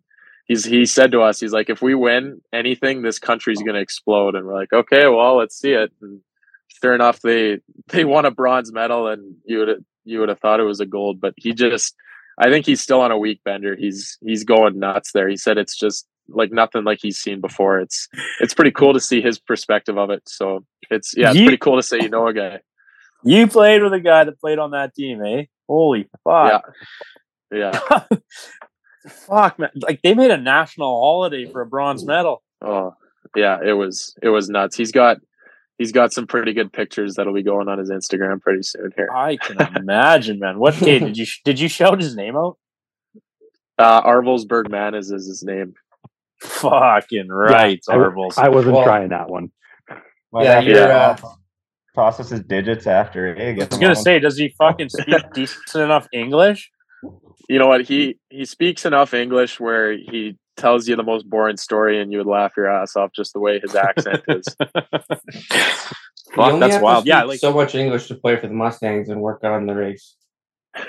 he's he said to us, he's like, if we win anything, this country's gonna explode. And we're like, okay, well, let's see it. And sure enough, they they won a bronze medal, and you would you would have thought it was a gold, but he just, I think he's still on a weak bender. He's he's going nuts there. He said it's just like nothing like he's seen before. It's it's pretty cool to see his perspective of it. So it's yeah, it's You- pretty cool to say you know a guy. You played with a guy that played on that team, eh? Holy fuck! Yeah. [laughs] fuck, man! Like they made a national holiday for a bronze medal. Oh yeah, it was it was nuts. He's got he's got some pretty good pictures that'll be going on his Instagram pretty soon here. I can [laughs] imagine, man. What okay, did you [laughs] did you shout his name out? Uh, Arvils Bergman is, is his name. Fucking right, I- Arvils. I wasn't Well- trying that one. Might Yeah, have to you're, toss- uh, toss his digits after. Hey, I was gonna on. say, does he fucking [laughs] speak decent enough English? You know what? He he speaks enough English where he tells you the most boring story and you would laugh your ass off just the way his accent is. [laughs] [laughs] You Fuck, only that's wild. Yeah, like so much English to play for the Mustangs and work on the race. [laughs]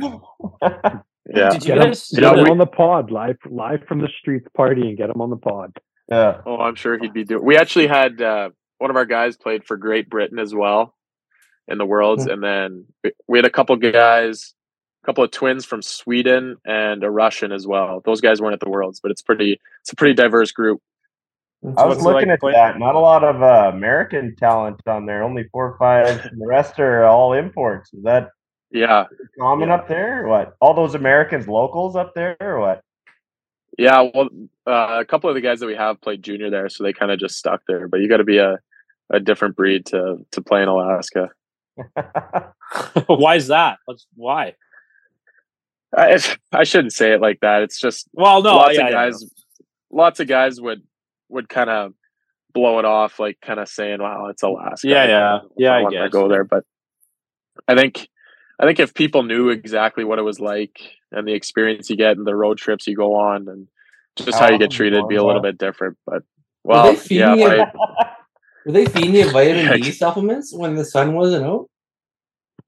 yeah. did you Get him, guys see get him we- the- on the pod, live live from the streets partying. Get him on the pod. yeah. Oh, I'm sure he'd be doing. We actually had uh, one of our guys played for Great Britain as well in the Worlds, and then we- we had a couple guys, a couple of twins from Sweden and a Russian as well. Those guys weren't at the Worlds, but it's pretty. It's a pretty diverse group. I was what's it like looking at playing- that. Not a lot of uh, American talent on there. Only four or five. and the rest are all imports. Is that Yeah, common up there? Or what? All those Americans locals up there, or what? yeah. Well, uh, a couple of the guys that we have played junior there, so they kind of just stuck there. But you got to be a a different breed to to play in Alaska. [laughs] [laughs] why is that? What's why? I, I shouldn't say it like that. It's just Well, no, lots yeah, of guys lots of guys would would kind of blow it off like kind of saying wow it's alaska Yeah, yeah. don't know if Yeah, I wanna guess. go there but i think i think if people knew exactly what it was like and the experience you get and the road trips you go on and just how you get treated it'd be a little bit different but Were well they feeding yeah you- I- [laughs] Were they feeding you vitamin D [laughs] supplements when the sun wasn't out?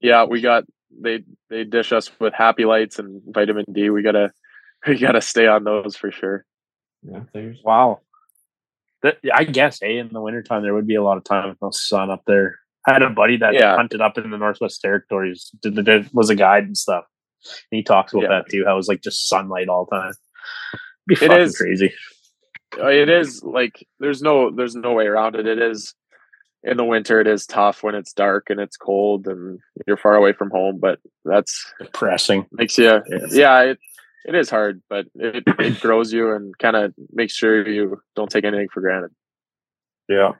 yeah we got they they dish us with happy lights and vitamin d we gotta [laughs] we gotta stay on those for sure Yeah, there's Wow. That, I guess, hey, in the wintertime, there would be a lot of time with no sun up there. I had a buddy that Yeah. hunted up in the Northwest Territories, did, the- did, was a guide and stuff. And he talks about Yeah. that too, how it was like just sunlight all the time. Be It fucking is. crazy. Uh, it is like there's no there's no way around it it is in the winter it is tough when it's dark and it's cold and you're far away from home but that's Depressing. makes you Yes. yeah it, it is hard but it, it [clears throat] grows you and kind of makes sure you don't take anything for granted Yeah,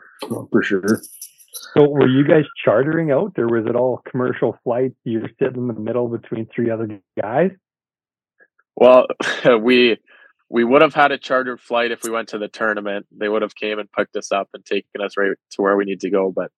for sure. So were you guys chartering out, or was it all commercial flights? You're sitting in the middle between three other guys. Well, [laughs] we we would have had a chartered flight if we went to the tournament. They would have came and picked us up and taken us right to where we need to go. But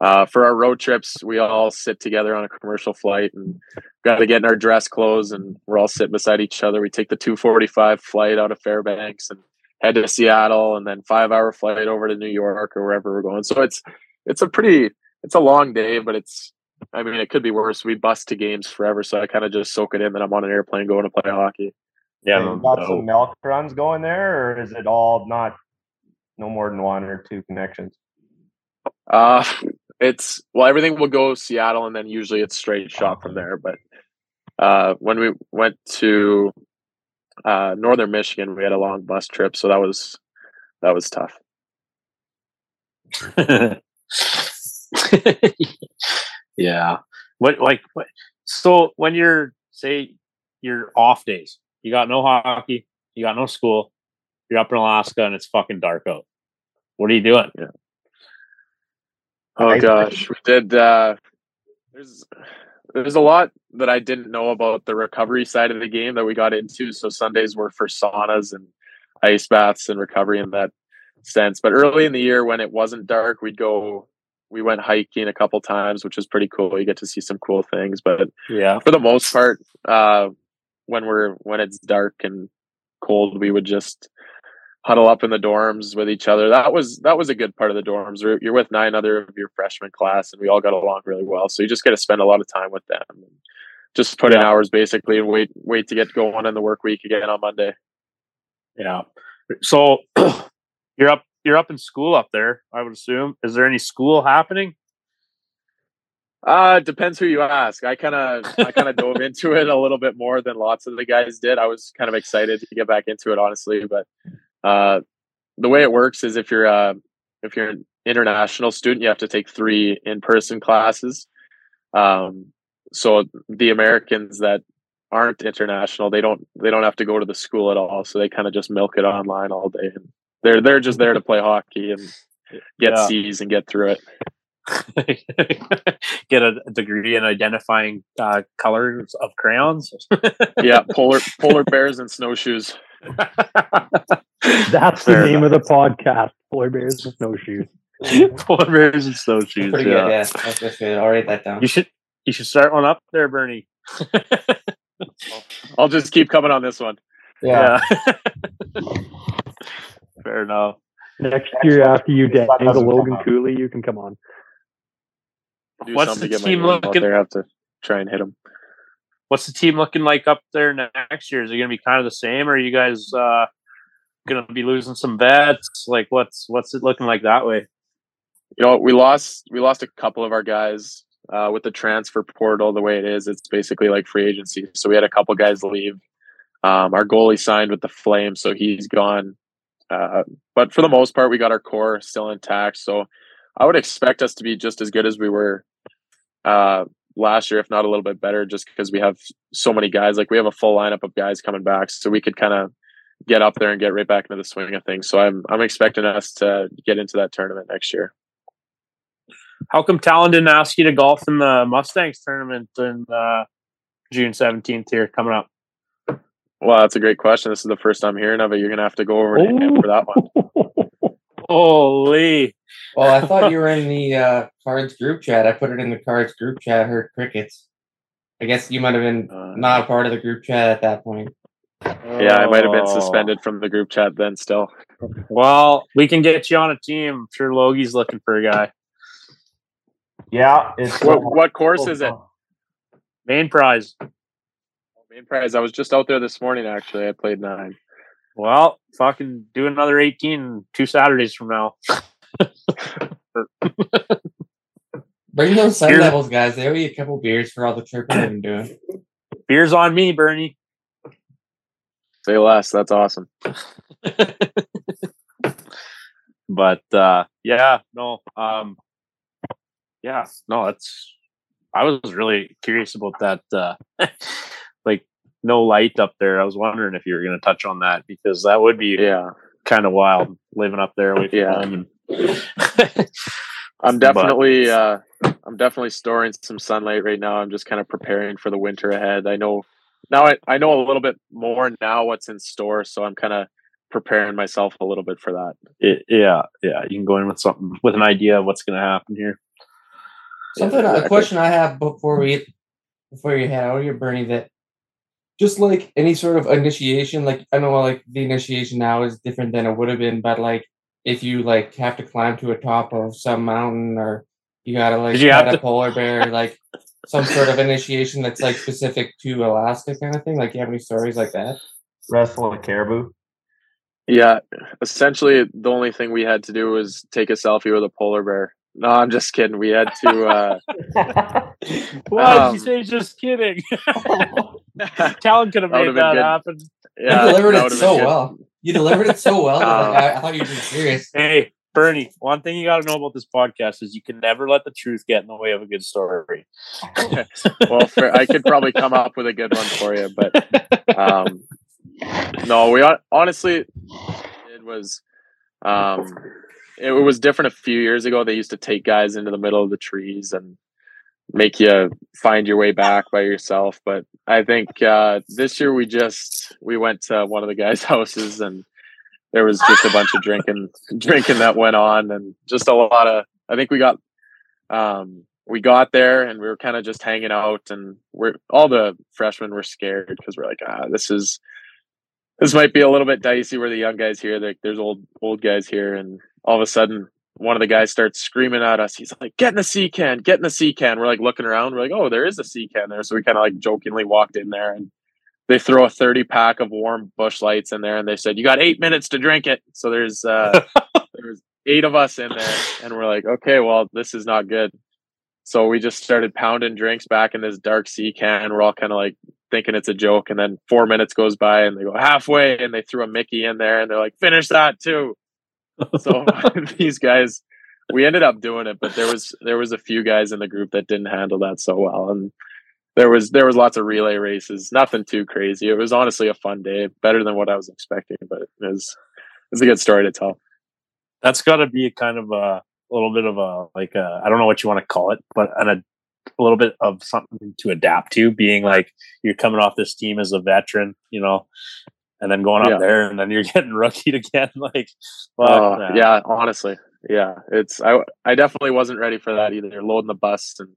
uh, for our road trips, we all sit together on a commercial flight and got to get in our dress clothes, and we're all sitting beside each other. We take the two forty five flight out of Fairbanks and head to Seattle, and then five hour flight over to New York or wherever we're going. So it's it's a pretty it's a long day, but it's I mean it could be worse. We bust to games forever, so I kind of just soak it in that I'm on an airplane going to play hockey. Yeah, no, got no. some milk runs going there, or is it all not no more than one or two connections? Uh [laughs] it's well everything will go Seattle and then usually it's straight shot from there. But uh when we went to uh northern Michigan we had a long bus trip, so that was that was tough. yeah. What like what? So when you're say you're off days, [laughs] you got no hockey, you got no school, you're up in Alaska and it's fucking dark out. What are you doing? Oh gosh, we did. Uh, there's there's a lot that I didn't know about the recovery side of the game that we got into. So Sundays were for saunas and ice baths and recovery in that sense. But early in the year, when it wasn't dark, we'd go. We went hiking a couple times, which was pretty cool. You get to see some cool things. But Yeah. for the most part, uh, when we're when it's dark and cold, we would just huddle up in the dorms with each other. That was that was a good part of the dorms. You're, you're with nine other of your freshman class, and we all got along really well. So you just get to spend a lot of time with them. And just put in hours basically, and wait wait to get going in the work week again on Monday. Yeah. So [clears throat] you're up you're up in school up there, I would assume. Is there any school happening? Uh depends who you ask. I kind of I kind of dove [laughs] into it a little bit more than lots of the guys did. I was kind of excited to get back into it honestly, but uh the way it works is if you're uh if you're an international student, you have to take 3 in-person classes. Um so the Americans that aren't international, they don't they don't have to go to the school at all, so they kind of just milk it online all day and they're they're just there to play hockey and get Yeah. C's and get through it. [laughs] Get a degree in identifying uh, colors of crayons. Yeah, [laughs] polar polar bears and snowshoes. [laughs] That's the Fair name of the podcast: Polar Bears and Snowshoes. Polar bears and snowshoes. Pretty yeah. good, yeah. That's that's good. I'll write that down. You should you should start one up there, Birnie. I'll just keep coming on this one. Yeah. Fair enough. Next year, after you That dangle Logan. Cooley, you can come on. Do What's something the to get my team out looking- there. I have to try and hit them. What's the team looking like up there next year? Is it going to be kind of the same, or are you guys uh, going to be losing some vets? Like, what's what's it looking like that way? You know, we lost we lost a couple of our guys uh, with the transfer portal. The way it is, it's basically like free agency. So we had a couple guys leave. Um, our goalie signed with the Flames, so he's gone. Uh, but for the most part, we got our core still intact. So I would expect us to be just as good as we were uh, last year, if not a little bit better, just because we have so many guys. Like we have a full lineup of guys coming back, so we could kind of get up there and get right back into the swing of things. So I'm I'm expecting us to get into that tournament next year. How come Talon didn't ask you to golf in the Mustangs tournament in uh, June seventeenth here coming up? Well, that's a great question. This is the first I'm hearing of it. You're gonna have to go over to him for that one. [laughs] Holy! Well, I thought you were in the uh, cards group chat. I put it in the cards group chat. Heard crickets. I guess you might have been Uh, not a part of the group chat at that point. Yeah, I might have been suspended from the group chat then. Still, Well, we can get you on a team. I'm sure Logie's looking for a guy. Yeah, it's what what course is it? Mainprize. Main prize. I was just out there this morning. Actually, I played nine. Well, fucking do another 18 two Saturdays from now. [laughs] Bring those Sun Here- Devils guys. They owe you a couple beers for all the tripping they've been doing. Beers on me, Birnie. Say less. That's awesome. [laughs] but uh yeah, no, um yeah, no, that's I was really curious about that uh like [laughs] no light up there. I was wondering if you were gonna touch on that because that would be Yeah. kind of wild living up there with Yeah. them and [laughs] I'm definitely uh I'm definitely storing some sunlight right now. I'm just kind of preparing for the winter ahead. I know now I, I know a little bit more now what's in store, so I'm kind of preparing myself a little bit for that. It, yeah, yeah. You can go in with something with an idea of what's going to happen here. Something Yeah, a question I have before we before you head out here, Birnie, that just like any sort of initiation, like I know like the initiation now is different than it would have been, but like if you like have to climb to a top of some mountain or you gotta like Did you have pet a to- polar bear, [laughs] like some sort of initiation that's like specific to Alaska kind of thing. Like you have any stories like that? Wrestle a caribou. Yeah, essentially the only thing we had to do was take a selfie with a polar bear. No, I'm just kidding. We had to uh [laughs] Why Um, did you say just kidding? [laughs] [laughs] Talon could have That made would've that happen. yeah, you delivered it so well. You delivered it so well. that, like, Uh, I, I thought you were being serious. Hey, Birnie, one thing you got to know about this podcast is you can never let the truth get in the way of a good story. [laughs] well, for, I could probably come up with a good one for you, but um, no, we honestly it was um, it was different a few years ago. They used to take guys into the middle of the trees and make you find your way back by yourself. But I think uh, this year we just we went to one of the guys' [laughs] houses and there was just a bunch of drinking drinking that went on and just a lot of I think we got um we got there and we were kind of just hanging out and we're all the freshmen were scared because we're like ah this is this might be a little bit dicey we're the young guys here like there's old old guys here and all of a sudden one of the guys starts screaming at us. He's like get in the sea can get in the sea can we're like looking around. We're like oh there is a sea can there. So we kind of like jokingly walked in there and they throw a 30 pack of warm Busch Lights in there and they said you got eight minutes to drink it. So there's uh [laughs] there's eight of us in there and we're like okay well this is not good. So we just started pounding drinks back in this dark sea can we're all kind of like thinking it's a joke and then four minutes goes by and they go halfway and they threw a mickey in there and they're like finish that too [laughs] so [laughs] these guys we ended up doing it but there was there was a few guys in the group that didn't handle that so well and there was there was lots of relay races nothing too crazy it was honestly a fun day better than what i was expecting but it was it's a good story to tell That's got to be a kind of a, little bit of a like I I don't know what you want to call it, but an, a, a little bit of something to adapt to. Being like you're coming off this team as a veteran, you know, and then going up Yeah. there and then you're [laughs] getting rookied again. [laughs] Like, Oh, yeah, honestly. Yeah. It's I I definitely wasn't ready for that either. You're loading the bus and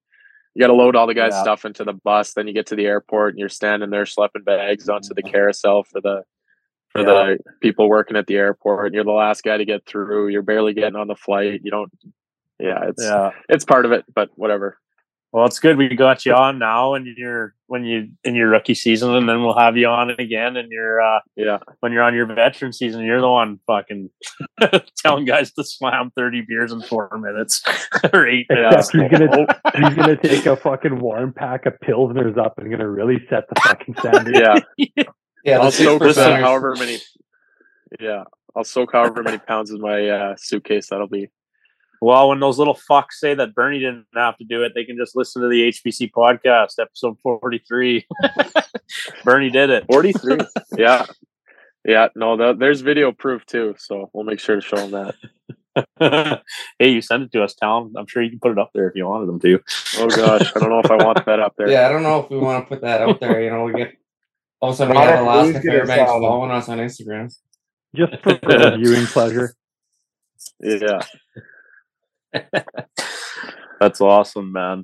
you gotta load all the guys' Yeah. stuff into the bus, then you get to the airport and you're standing there schlepping bags onto the carousel for the for Yeah. the people working at the airport. And you're the last guy to get through. You're barely getting on the flight. You don't yeah, it's yeah. it's part of it, but whatever. Well, it's good we got you on now, and you're when you in your rookie season, and then we'll have you on again, and you're uh, Yeah. when you're on your veteran season, you're the one fucking [laughs] telling guys to slam thirty beers in four minutes [laughs] or eight minutes. Except he's gonna [laughs] he's gonna take a fucking warm pack of pilsners up and gonna really set the fucking standard. Yeah. Yeah, I'll soak however many Yeah. I'll soak however many pounds in my uh, suitcase that'll be. Well, when those little fucks say that Birnie didn't have to do it, they can just listen to the HPC podcast, episode 43. [laughs] Birnie did it. 43. [laughs] yeah. Yeah. No, th- there's video proof too. So we'll make sure to show them that. [laughs] hey, you send it to us, Talon. I'm sure you can put it up there if you wanted them to. Oh, gosh. I don't know if I want that up there. Yeah, I don't know if we want to put that out there. You know, we get all of a sudden we Not have if Alaska Lou's gonna Fairbanks following us on Instagram. Just for viewing pleasure. Yeah. [laughs] That's awesome, man.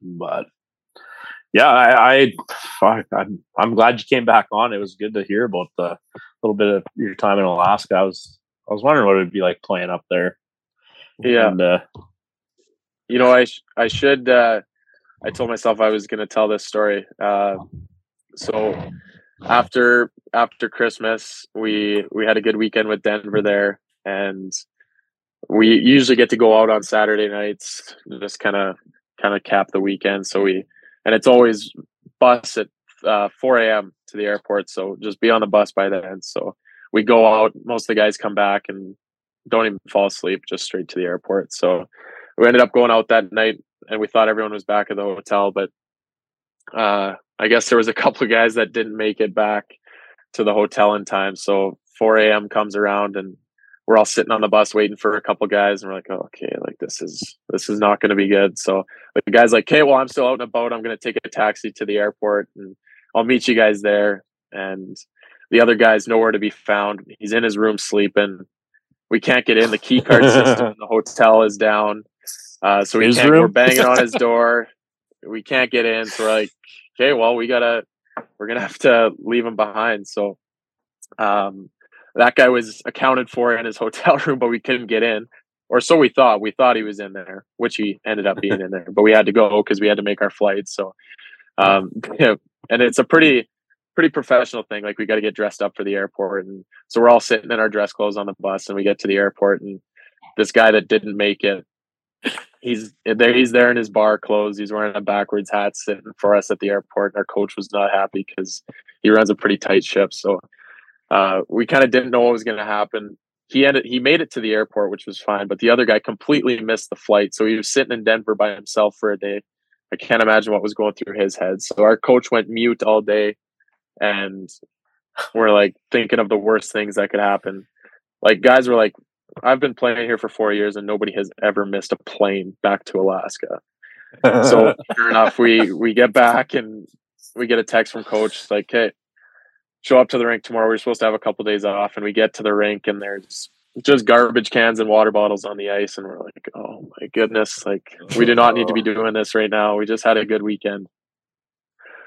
But yeah, I, I fuck, I'm I'm glad you came back on. It was good to hear about the little bit of your time in Alaska. I was I was wondering what it would be like playing up there. Yeah. And, uh, You know, I, sh- I should, uh, I told myself I was going to tell this story. Uh, so after, after Christmas, we, we had a good weekend with Denver there and we usually get to go out on Saturday nights, just kind of, kind of cap the weekend. So we, and it's always bus at uh, 4 a.m. to the airport. So just be on the bus by then. So we go out, most of the guys come back and don't even fall asleep, just straight to the airport. So we ended up going out that night and we thought everyone was back at the hotel, but uh, I guess there was a [laughs] couple of guys that didn't make it back to the hotel in time. So 4 a.m. comes around and we're all sitting on the bus waiting for a couple guys, and we're like, oh, okay, like this is this is not going to be good. So the guy's like, okay, well, I'm still out and about. I'm going to take a taxi to the airport, and I'll meet you guys there. And the other guy's nowhere to be found. He's in his room sleeping. We can't get in. The key card system [laughs] in the hotel is down. Uh, so we His can't, room? we're banging on his [laughs] door. We can't get in. So we're like, okay, well, we gotta, we're gonna have to leave him behind. So, um, that guy was accounted for in his hotel [laughs] room, but we couldn't get in, or so we thought. We thought he was in there, which he ended up being in there, but we had to go because we had to make our flight. So, um, [laughs] yeah, and it's a pretty, pretty professional thing. Like we got to get dressed up for the airport, and so we're all sitting in our dress clothes on the bus, and we get to the airport, and this guy that didn't make it, [sniffs] he's there. He's there in his bar clothes. He's wearing a backwards hat, sitting for us at the airport. And our coach was not happy because he runs a pretty tight ship. So uh, we kind of didn't know what was going to happen. He ended. He made it to the airport, which was fine, but the other guy completely missed the flight. So he was sitting in Denver by himself for a day. I can't imagine what was going through his head. So our coach went mute all day, and we're like thinking of the worst things that could happen. Like guys were like, I've been playing here for four years and nobody has ever missed a plane back to Alaska. So [laughs] sure enough, we we get back and we get a text from coach like, hey, show up to the rink tomorrow. We're supposed to have a couple days off, and we get to the rink and there's just garbage cans and water bottles on the ice, and we're like, oh my goodness, like we do not need to be doing this right now. We just had a good weekend.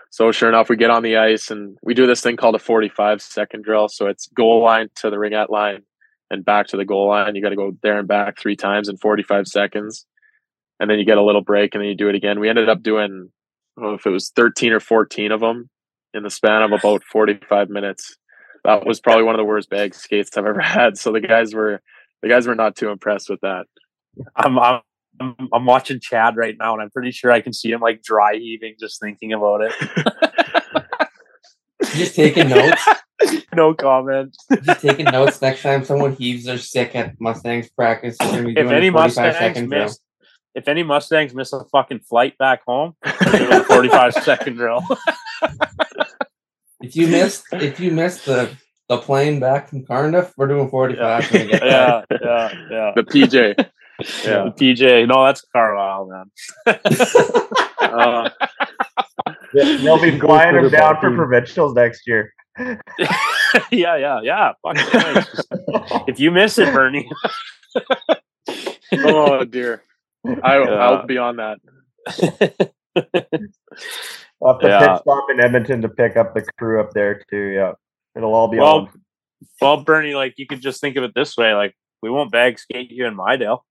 So sure enough, we get on the ice and we do this thing called a 45 second drill. So it's goal line to the ring at line and back to the goal line. You got to go there and back three times in 45 seconds. And then you get a little break and then you do it again. We ended up doing, I don't know if it was 13 or 14 of them in the span of about 45 minutes. That was probably one of the worst bag skates I've ever [laughs] had. So the guys were, the guys were not too impressed with that. I'm, I'm I'm I'm watching Chad right now, and I'm pretty sure I can see him like dry heaving just thinking about it. [laughs] Just taking notes. [laughs] no comment. Just taking notes. Next time someone heaves their stick at Mustangs practice, we're If any Mustangs miss, if any Mustangs miss a fucking flight back home, we're doing a 45 second drill. If you missed, if you missed the the plane back from Carnduff, we're doing 45 when we get yeah, yeah, yeah. The PJ. Yeah, the PJ. No, that's Carlyle, man. [laughs] Uh, They'll be flying for him down for provincials next year. [laughs] [laughs] yeah, yeah, yeah. Fucking nice. if you miss it, Birnie. oh dear. I, Yeah. I'll be on that. We'll have to Yeah. pit stop in Edmonton to pick up the crew up there too. Yeah, it'll all be well, on. well, Birnie, like you could just think of it this way: like we won't bag skate you in Midale.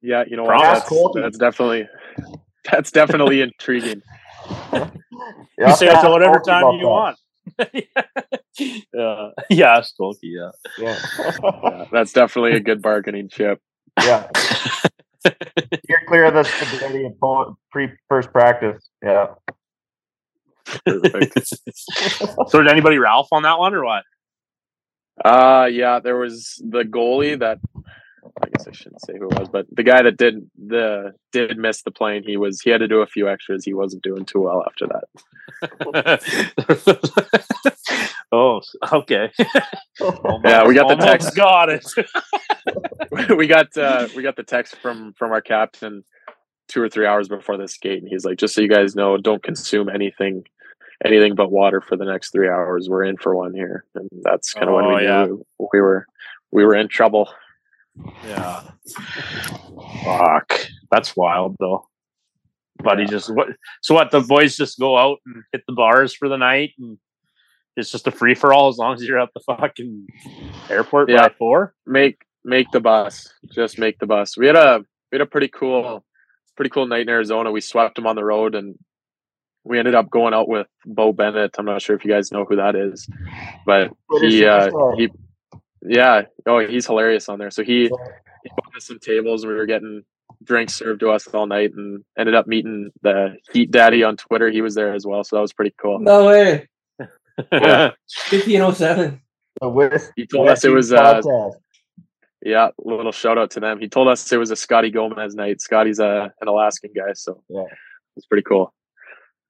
Yeah, you know what? That's, Colton. that's definitely that's definitely intriguing. Yeah, [laughs] You say it ask to whatever Colton time you that. want. [laughs] yeah, yeah, Stolke, yeah. Yeah, [laughs] Yeah, that's definitely a good bargaining chip. yeah. [laughs] You're clear of the stability of pre first practice. Yeah. Perfect. [laughs] so did anybody Ralph on that one or what? Uh yeah, there was the goalie that I guess I shouldn't say who it was, but the guy that did the did miss the plane. He was he had to do a few extras. He wasn't doing too well after that. [laughs] oh, okay. [laughs] Yeah, we got the text. Got it. [laughs] we got uh, we got the text from from our captain two or three hours before the skate, and he's like, "Just so you guys know, don't consume anything, anything but water for the next three hours. We're in for one here." And that's kind of when Oh, we yeah. knew we were we were in trouble. Yeah. Fuck. That's wild though. But he just what so what the boys just go out and hit the bars for the night and it's just a free for all as long as you're at the fucking airport Yeah. by four. Make make the bus. Just make the bus. We had a we had a pretty cool pretty cool night in Arizona. We swept them on the road and we ended up going out with Bo Bennett. I'm not sure if you guys know who that is, but he uh, he yeah oh he's hilarious on there. So he he bought us some tables and we were getting drinks served to us all night and ended up meeting the Heat Daddy on Twitter. He was there as well, so that was pretty cool. No way. [laughs] Yeah. 1507. He told us it was uh yeah, little shout out to them. He told us it was a Scotty Gomez night. Scotty's a, an Alaskan guy, so Yeah. it's pretty cool.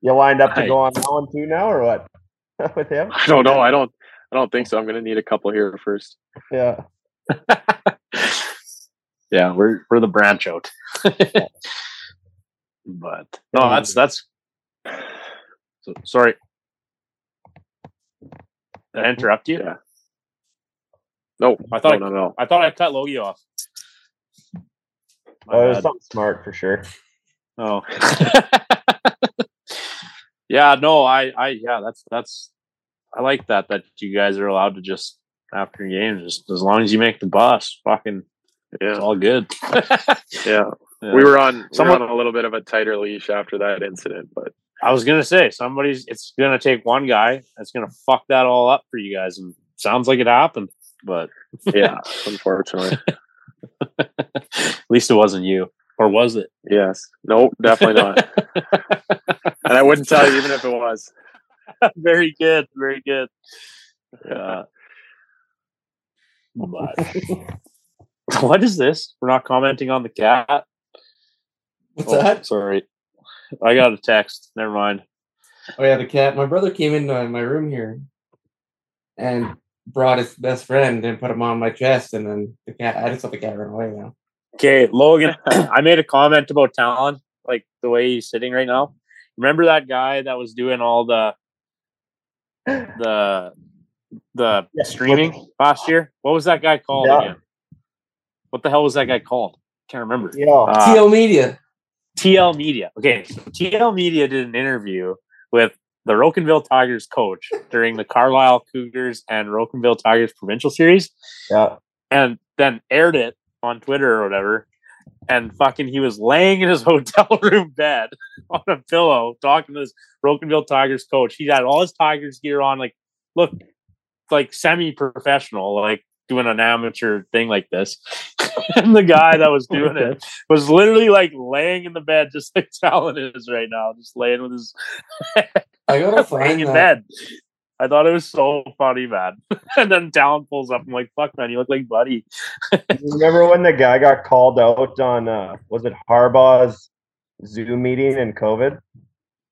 You lined up to go on that one too now, or what? [laughs] With him? I don't know. I don't. I don't think so. I'm gonna need a couple here first. Yeah. [laughs] yeah, we're we're the branch out. [laughs] but no, that's that's. So, sorry, did I interrupt you? Yeah. No, I thought no, I, no, no. I thought I cut Logie off. My Oh, it was bad. something smart for sure. Oh. [laughs] yeah, no, I, I, yeah, that's, that's, I like that, that you guys are allowed to just, after games, just as long as you make the bus, fucking, yeah. it's all good. [laughs] yeah. Yeah. We were on we Someone- on a little bit of a tighter leash after that incident, but I was going to say, somebody's, it's going to take one guy that's going to fuck that all up for you guys. And sounds like it happened, but [laughs] yeah, unfortunately, [laughs] at least it wasn't you. Or was it? yes, no, definitely not. and I wouldn't tell you even if it was. [laughs] very good. Very good. But [laughs] what is this? We're not commenting on the cat. What's Oh, that? Sorry. I got a text. Never mind. Oh yeah, the cat. My brother came into my room here and brought his best friend and put him on my chest, and then the cat. I just let the cat run away now. Okay, Logan, [clears throat] I made a comment about Talon, like the way he's sitting right now. Remember that guy that was doing all the the the Yeah. streaming last year? What was that guy called Yeah. again? What the hell was that guy called? Can't remember. Yeah. Uh, TL Media. TL Media. Okay, so TL Media did an interview with the Rocanville Tigers coach during the Carlyle Cougars and Rocanville Tigers provincial series, yeah. and then aired it on Twitter or whatever. And fucking, he was laying in his [laughs] hotel room bed on a pillow talking to this Rocanville Tigers coach. He had all his Tigers gear on, like, look, like semi professional, like doing an amateur thing like this. [laughs] and the guy that was doing it was literally like laying in the bed, just like [laughs] Talon is right now, just laying with his I gotta find in that. I thought it was so funny, man. [laughs] and then Talon pulls up. I'm like, "Fuck, man, you look like Buddy." [laughs] Remember when the guy got called out on uh was it Harbaugh's Zoom meeting in COVID?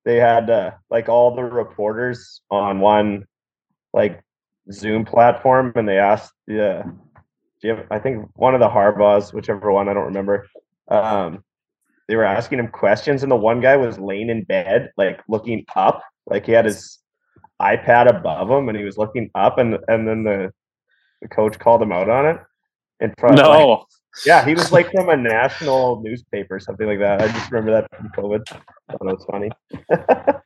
They had uh, like all the reporters on one like Zoom platform and they asked have, I think one of the Harbaughs, whichever one, I don't remember. Um they were asking him questions and the one guy was laying in bed, like looking up, like he had his iPad above him and he was looking up and and then the the coach called him out on it. In front like, No, yeah, he was like from a national newspaper, something like that. I just remember that from COVID. I thought it was funny.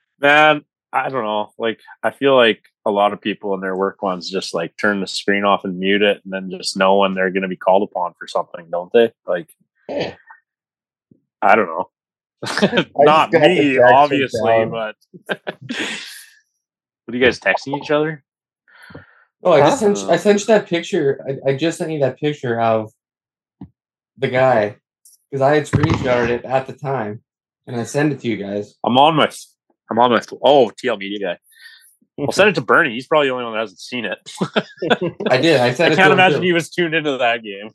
[laughs] man. I don't know. Like, I feel like a lot of people in their work ones just like turn the screen off and mute it, and then just know when they're going to be called upon for something, don't they? Like, I don't know. [laughs] Not me, obviously, but [laughs] what are you guys texting each other? Oh, I just sent I sent you that picture. I, I just sent you that picture of the guy because I had screenshotted it at the time, and I sent it to you guys. I'm on my, I'm on my. Oh, TL Media guy. I'll send it to Birnie. He's probably the only one that hasn't seen it. [laughs] I did. I sent I can't imagine too. he was tuned into that game.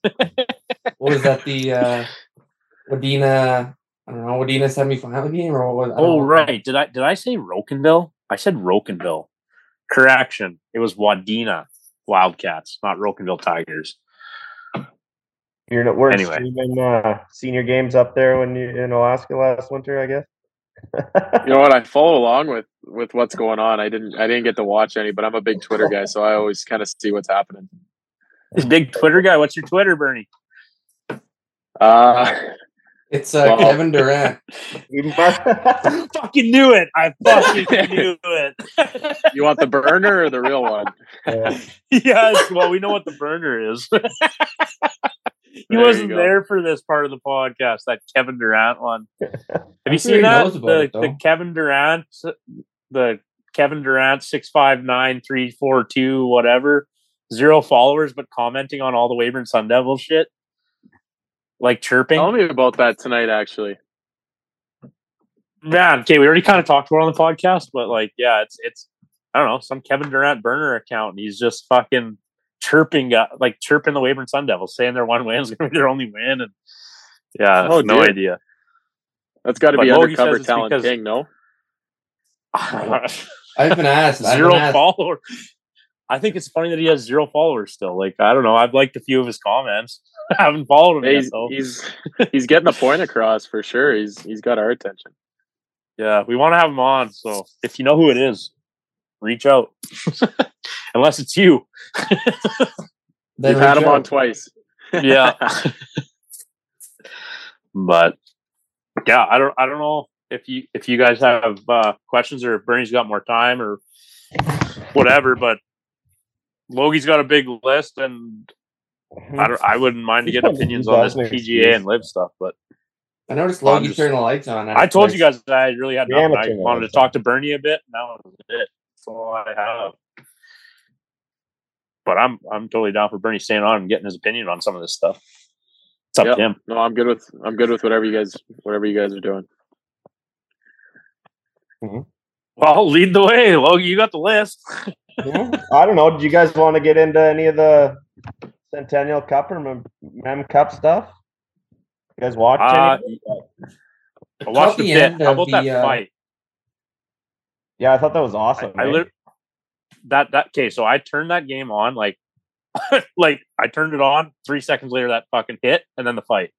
What was that? The uh, [laughs] Wadena. I don't know. Wadena semifinal game or what was? I don't Oh know. right, did I did I say Rocanville? I said Rocanville. Correction, it was Wadena Wildcats, not Rocanville Tigers. You're not, we're Anyway. streaming uh, senior games up there when you in Alaska last winter, I guess. You know what? I follow along with with what's going on. I didn't I didn't get to watch any, but I'm a big Twitter guy, so I always kind of see what's happening. This big Twitter guy. What's your Twitter, Birnie? Uh, [laughs] It's uh, Well- Kevin Durant. [laughs] You [laughs] fucking knew it. I fucking [laughs] knew it. you want the burner or the real one? Yeah. yes. Well, we know what the burner is. he There wasn't there for this part of the podcast. That Kevin Durant one. Have you sure seen that? The, it, the Kevin Durant, the Kevin Durant six five nine three four two whatever zero followers, but commenting on all the Weyburn Sun Devil shit, like chirping. Tell me about that tonight, actually. Man, okay, we already kind of talked about it on the podcast, but like, yeah, it's it's I don't know some Kevin Durant burner account. And he's just fucking chirping, uh, like chirping the Weyburn Sun Devils, saying their one win is going to be their only win, and yeah, Oh, no dear. idea. That's got to be Logie undercover talent because- king, no? [laughs] I've been asked. I've Zero been asked. followers. I think it's funny that he has zero followers still. Like I don't know. I've liked a few of his comments. I [laughs] haven't followed him yet He's though. he's he's getting the point across for sure. He's he's got our attention. Yeah, we want to have him on. So if you know who it is, reach out. [laughs] Unless it's you. Then You've had reach him on twice. yeah. [laughs] but yeah, I don't I don't know if you if you guys have uh questions or if Birnie's got more time or whatever, but Logie's got a big list and I don't I wouldn't mind to get opinions on this PGA and live stuff, but I noticed I'm Logie just- turned the lights on. I told you guys that I really had The nothing. I wanted to talk to Birnie a bit. and That was it. That's all I have. But I'm I'm totally down for Birnie staying on and getting his opinion on some of this stuff. It's up Yep. to him. No, I'm good with I'm good with whatever you guys whatever you guys are doing. Mm-hmm. Well, lead the way, Logie. You got the list. Yeah. I don't know. Do you guys want to get into any of the Centennial Cup or Mem, Mem Cup stuff? You guys watch Uh, any? I watched Caught a the bit. end How of about that the, uh, fight? Yeah, I thought that was awesome. I, I lit- that that okay. So I turned that game on like [laughs] like I turned it on. Three seconds later, that fucking hit, and then the fight.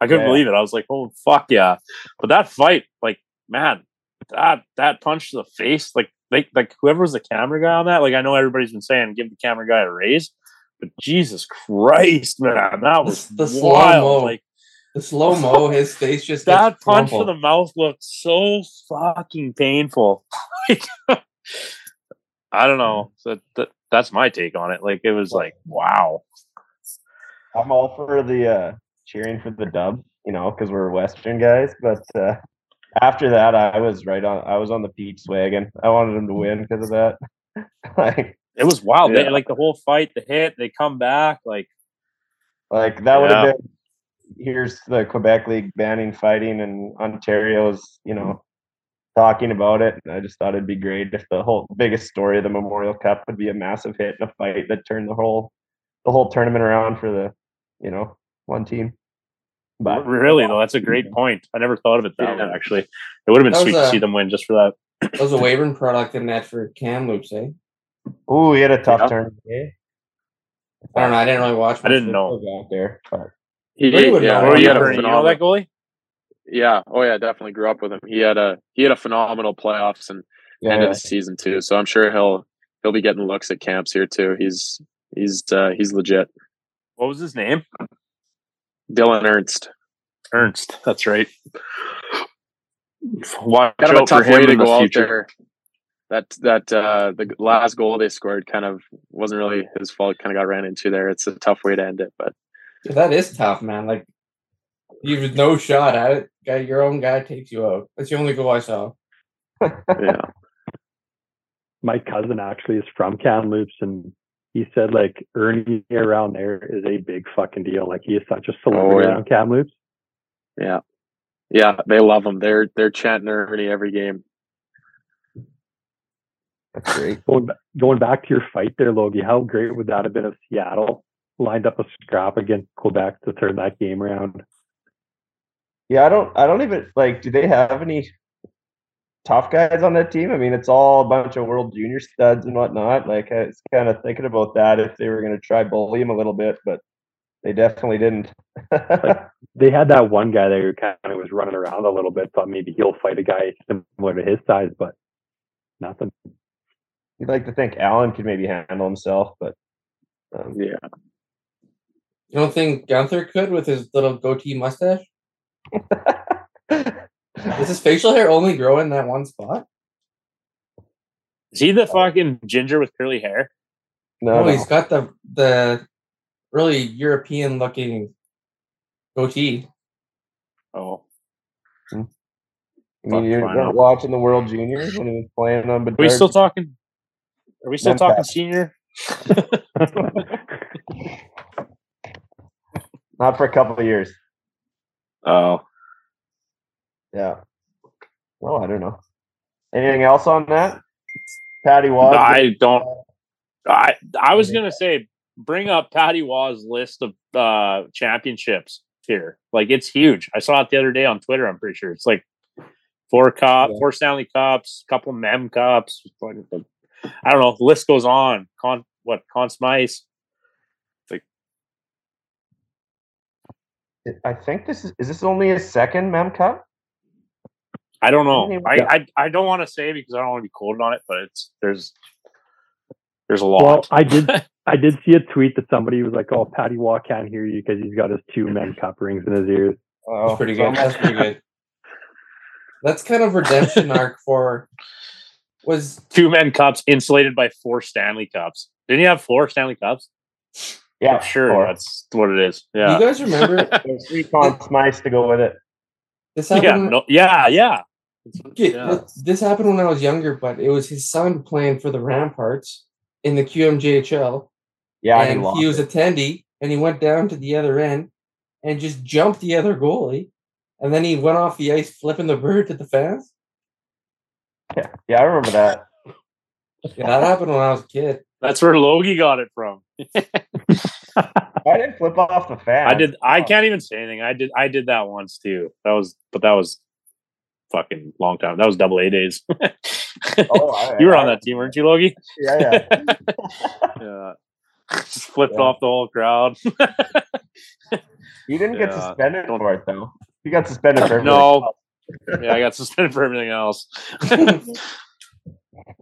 I couldn't Yeah. believe it. I was like, "Oh fuck yeah!" But that fight, like, man, that that punch to the face, like, they like whoever was the camera guy on that. Like, I know everybody's been saying give the camera guy a raise, but Jesus Christ, man, that was The wild. slow-mo. Like The slow mo, [laughs] his face just that gets punch to the mouth looked so fucking painful. [laughs] Like, I don't know. So that, that's my take on it. Like it was like, wow. I'm all for the uh, cheering for the dub, you know, because we're Western guys. But uh, after that, I was right on. I was on the Peach wagon. I wanted him to win because of that. [laughs] like, It was wild. They, like the whole fight, the hit, they come back. Like like that would have been. Here's the Quebec League banning fighting, and Ontario's, you know, talking about it. And I just thought it'd be great if the whole biggest story of the Memorial Cup would be a massive hit and a fight that turned the whole, the whole tournament around for the, you know, one team. But really though, that's a great point. I never thought of it that Yeah. way. Actually, it would have been sweet was to see them win just for that. That was a [laughs] Weyburn product in that for Kamloops, eh? Ooh, he had a tough Yeah. turn. Eh? I don't know. I didn't really watch. I didn't know. out there. But He Birnie would yeah, know. He had a Birnie, you know that goalie? yeah, oh yeah, definitely grew up with him. He had a he had a phenomenal playoffs and yeah, end of the season too. So I'm sure he'll he'll be getting looks at camps here too. He's he's uh, he's legit. What was his name? Dylan Ernst. Ernst. That's right. Watch Kind of a out for tough him way to in the go out future. there. That that uh, the last goal they scored kind of wasn't really his fault. Kind of got ran into there. It's a tough way to end it, but Yeah, that is tough, man. Like you've no shot at it. Guy, your own guy takes you out. That's the only goal I saw. [laughs] yeah, My cousin actually is from Kamloops, and he said like Ernie around there is a big fucking deal. Like he is such a celebrity Oh, yeah. around Kamloops. yeah, yeah. They love him. They're they're chanting Ernie every game. That's great. Going going back to your fight there, Logie, how great would that have been if Seattle lined up a scrap against Quebec to turn that game around? Yeah, I don't. I don't even like. Do they have any tough guys on that team? I mean, it's all a bunch of World Junior studs and whatnot. Like, I was kind of thinking about that if they were going to try bully him a little bit, but they definitely didn't. [laughs] They had that one guy that kind of was running around a little bit. Thought maybe he'll fight a guy similar to his size, but nothing. You'd like to think Allen could maybe handle himself, but um, Yeah, You don't think Guenther could with his little goatee mustache? [laughs] Does his facial hair only grow in that one spot? Is he the fucking ginger with curly hair? no, Oh, no. he's got the the really European looking goatee. Oh, I mean, you Fuck, weren't watching the World Juniors when he was playing on. are we still talking? Are we still Men's talking back. senior? [laughs] Not for a couple of years. Oh, Yeah. Well, I don't know. Anything else on that? Patty Wad. I don't. I I was gonna say bring up Patty Waugh's list of uh championships here. Like it's huge. I saw it the other day on Twitter. I'm pretty sure it's like four cup, Yeah. four Stanley Cups, couple Mem Cups. I don't know. The list goes on. Con- what Conn Smythe. I think this is is this only a second Mem Cup? I don't know. I. I I don't want to say because I don't want to be quoted on it, but it's there's there's a lot. Well. I did. [laughs] I did see a tweet that somebody was like, "Oh, Patty Waugh can't hear you because he's got his two men cup rings in his ears." Oh, That's pretty good. That's pretty good. That's kind of redemption [laughs] arc for was Two men cups insulated by four Stanley cups. Didn't he have four Stanley cups? Yeah, I'm sure four. that's what it is. Yeah. you guys remember [laughs] There's three Conn Smythes to go with it. this yeah, happened no, yeah, yeah. Okay, Yeah. this- This happened when I was younger, but it was his son playing for the Ramparts in the QMJHL, Yeah, and lost he was it. attendee, and he went down to the other end and just jumped the other goalie, and then he went off the ice flipping the bird to the fans. Yeah, [laughs] yeah, I remember that. Yeah, that happened when I was a kid. That's where Logie got it from. [laughs] I didn't flip off the fan. I did. I oh. can't even say anything. I did. I did that once too. That was, but that was fucking long time. That was double A days. [laughs] Oh, I, you were I- on that team, weren't you, Logie? Yeah, yeah. Yeah. Just flipped Yeah. off the whole crowd. You didn't get suspended don't- for it though. You got suspended for everything no. Yeah, I got suspended for everything else. [laughs]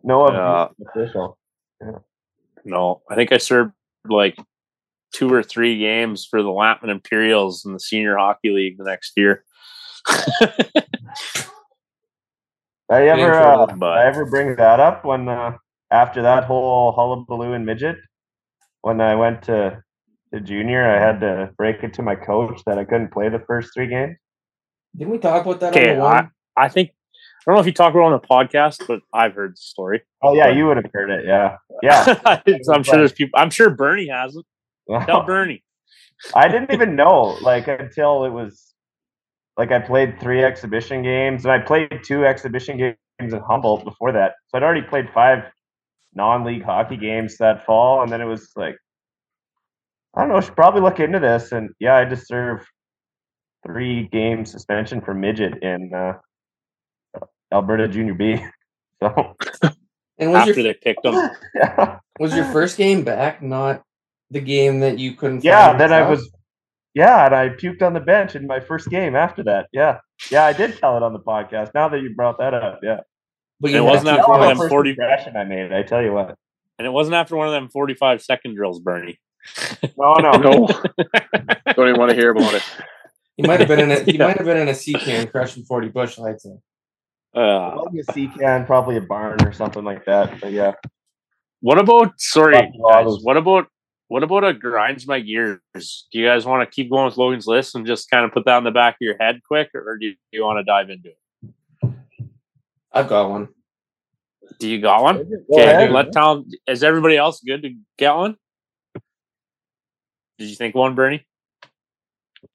no Yeah. abuse official. No, I think I served like two or three games for the Lampman Imperials in the senior hockey league the next year. I ever, uh, I ever bring that up when uh, after that whole hullabaloo in midget, when I went to to junior, I had to break it to my coach that I couldn't play the first three games. Didn't we talk about that Okay, on the? I think I don't know if you talk about it on the podcast, but I've heard the story. Oh yeah, you would have heard it. Yeah, yeah. [laughs] I'm sure there's people. I'm sure Birnie has it. Tell [laughs] Birnie. I didn't even know like until it was like I played three exhibition games and I played two exhibition games in Humboldt before that. So I'd already played five non-league hockey games that fall, and then it was like I don't know. I should probably look into this. And yeah, I just served three game suspension for midget in uh, Alberta Junior B. [laughs] So And was After your they picked him, [laughs] yeah, was your first game back not the game that you couldn't? yeah. Then I was yeah, and I puked on the bench in my first game after that. Yeah, yeah, I did tell it on the podcast. Now that you brought that up, yeah. But It wasn't after to- one of them 40 I made. I tell you what. and it wasn't after one of them 45 second drills, Birnie. No, no, [laughs] No, don't even want to hear about it. He might have been in a he [laughs] Yeah. might have been in a sea can crushing forty Busch Lights. in. Uh, Probably a sea can, probably a barn or something like that. But yeah, what about sorry, guys? autos. What about what about a grinds my gears? Do you guys want to keep going with Logan's list and just kind of put that in the back of your head quick, or do you, do you want to dive into it? I've got one. Do you got one? Go Okay, ahead. let Tom. Is everybody else good to get one? Did you think one, Birnie?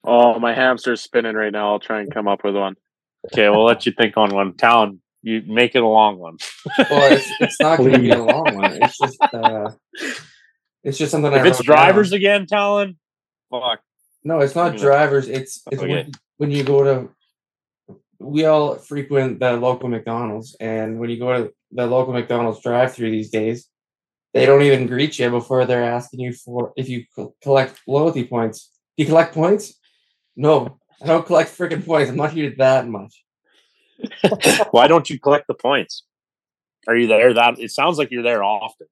Oh, my hamster's spinning right now. I'll try and come up with one. Okay, we'll let you think on one. Talon, you make it a long one. Well, it's, it's not going to be a long one. It's just uh, it's just something. I If it's drivers down. again, Talon, fuck. No, it's not drivers. It's it's Okay. when, when you go to. We all frequent the local McDonald's, and when you go to the local McDonald's drive-through these days, they don't even greet you before they're asking you for if you collect loyalty points. Do you collect points? No, I don't collect freaking points. I'm not here that much. [laughs] Why don't you collect the points? Are you there? That it sounds like you're there often.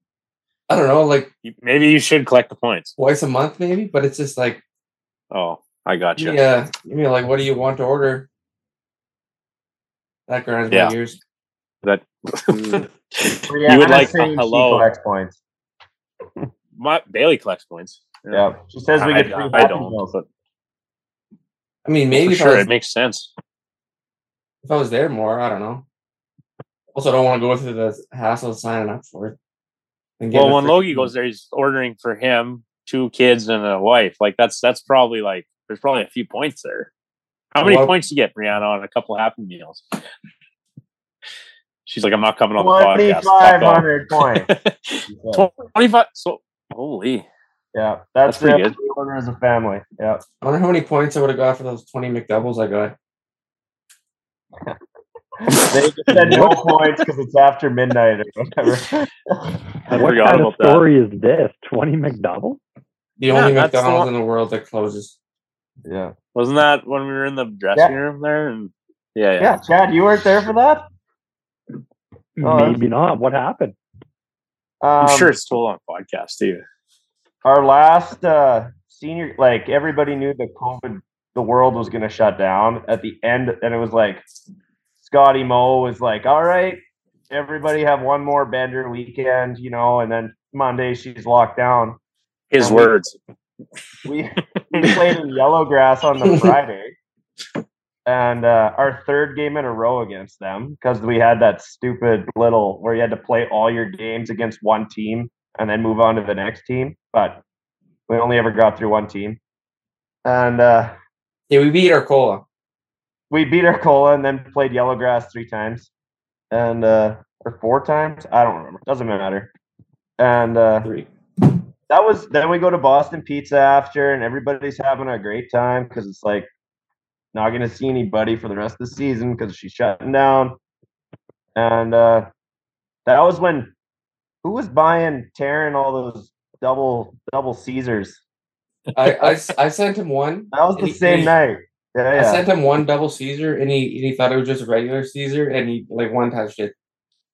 I don't know, like maybe you should collect the points. twice a month, maybe. But it's just like, Oh, I got you. yeah, you mean like, what do you want to order? That grinds Yeah. my gears. That Mm. [laughs] Yeah, You would I'm like a saying she hello. collects points. my Bailey collects points. Yeah, she says we I, get free. I Happy don't, Meals. but I mean, maybe for sure was, it makes sense. if I was there more, I don't know. Also, I don't want to go through the hassle of signing up for it. And Well, when freaking- Logie goes there, he's ordering for him two kids and a wife. Like that's that's probably like there's probably a few points there. How many Well- points do you get, Brianna, on a couple Happy Meals? She's like, I'm not coming on the podcast. Twenty-five Fuck off. points. [laughs] 25. So, holy. Yeah, that's, That's pretty good. Order as a family. Yeah, I wonder how many points I would have got for those 20 McDoubles I got. [laughs] they just said no points because it's after midnight or whatever. [laughs] I what kind of story is this? Twenty McDouble? The Yeah, only that's the one- in the world that closes. yeah. Wasn't that when we were in the dressing room there? And yeah, yeah. Yeah, Chad, you weren't there for that? Oh, Maybe not. What happened? I'm Um, sure it's told on podcast too. Our last uh senior like everybody knew that covid the world was going to shut down at the end and it was like scotty moe was like all right everybody have one more bender weekend you know and then monday she's locked down. His and words. we, we played in yellow grass on the friday. [laughs] And uh, our third game in a row against them because we had that stupid little where you had to play all your games against one team and then move on to the next team but we only ever got through one team and uh, Yeah, we beat Arcola. we beat Arcola and then played yellow grass three times and uh, or four times i don't remember doesn't matter and uh, Three. that was then we go to Boston Pizza after, and everybody's having a great time because it's like not gonna see anybody for the rest of the season because she's shutting down. And uh that was when who was buying Taryn all those double double Caesars? I I sent him one. That was the he- same he- night. Yeah, I yeah. sent him one double Caesar, and he and he thought it was just a regular Caesar, and he like one touched it.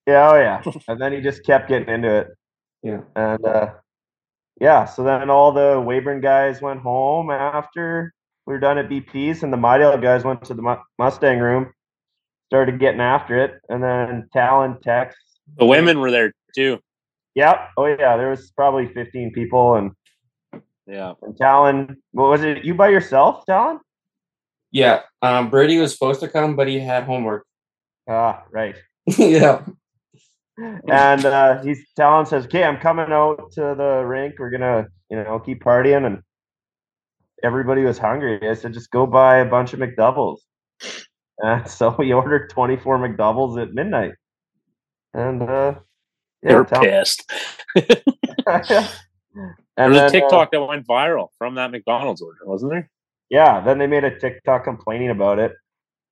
yeah, oh yeah. And then he just kept getting into it. Yeah. And uh yeah, so then all the Weyburn guys went home after we were done at BP's, and the Midale guys went to the Mustang room, started getting after it, and then Talon Tex. The women were there too. Yep. Oh yeah, there was probably 15 people, and, Yeah. and Talon. What was it? You by yourself, Talon? Yeah. Um, Brady was supposed to come, but he had homework. Ah, right. [laughs] yeah. and uh, he's Talon says, "Okay, I'm coming out to the rink. We're gonna, you know, keep partying." And everybody was hungry. I said, "Just go buy a bunch of McDoubles." [laughs] And so we ordered 24 McDoubles at midnight. And uh, They yeah, pissed. [laughs] and There was then, a uh, TikTok that went viral from that McDonald's order, wasn't there? yeah, then they made a TikTok complaining about it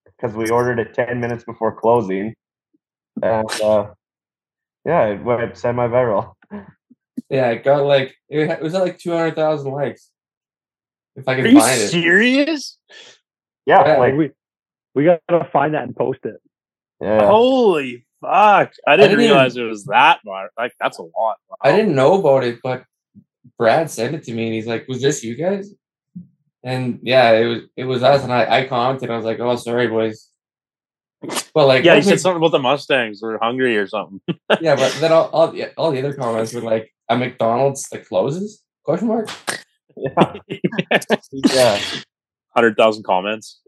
because we ordered it 10 minutes before closing. And uh, yeah, it went semi-viral. Yeah. It got like it, was at like two hundred thousand likes. If I Are can you find it. serious? Yeah, Yeah, like we we gotta find that and post it. yeah. Holy fuck! I didn't, didn't realize it was that much. Like that's a lot. I didn't know about it, but Brad sent it to me and he's like, Was this you guys? And yeah, it was it was us and I, I commented, I was like, Oh sorry boys. But like Yeah, we- said something about the Mustangs were hungry or something. [laughs] yeah, but then all, all, yeah, all the other comments were like a McDonald's that closes? Question mark? yeah. [laughs] yeah. Hundred thousand comments.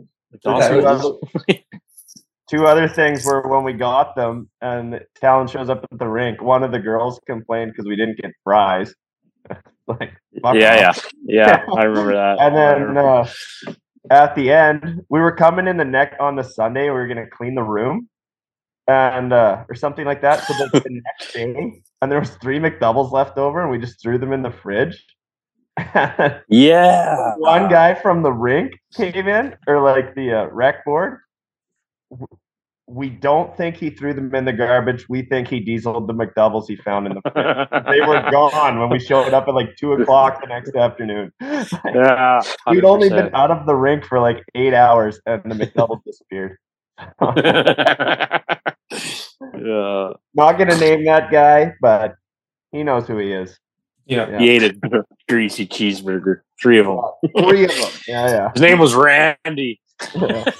Yeah, [laughs] two, other, things were when we got them and Talon shows up at the rink. One of the girls complained because we didn't get fries. [laughs] like, Yeah, yeah, yeah. I remember that. [laughs] And then uh, at the end, we were coming in the neck on the Sunday. We were gonna clean the room, and uh, or something like that. So the, the [laughs] next day, and there was three McDoubles left over, and we just threw them in the fridge. yeah, one guy from the rink came in, or like the uh, rec board. W- We don't think he threw them in the garbage. We think he dieseled the McDoubles he found in the. They were [laughs] gone when we showed up at like two [laughs] o'clock the next afternoon. [laughs] yeah. We'd only been out of the rink for like eight hours, and the McDoubles disappeared. yeah. Not gonna name that guy, but he knows who he is. Yeah. Yeah. He ate a greasy cheeseburger. Three of them. Three of them. Yeah, His name was Randy. yeah.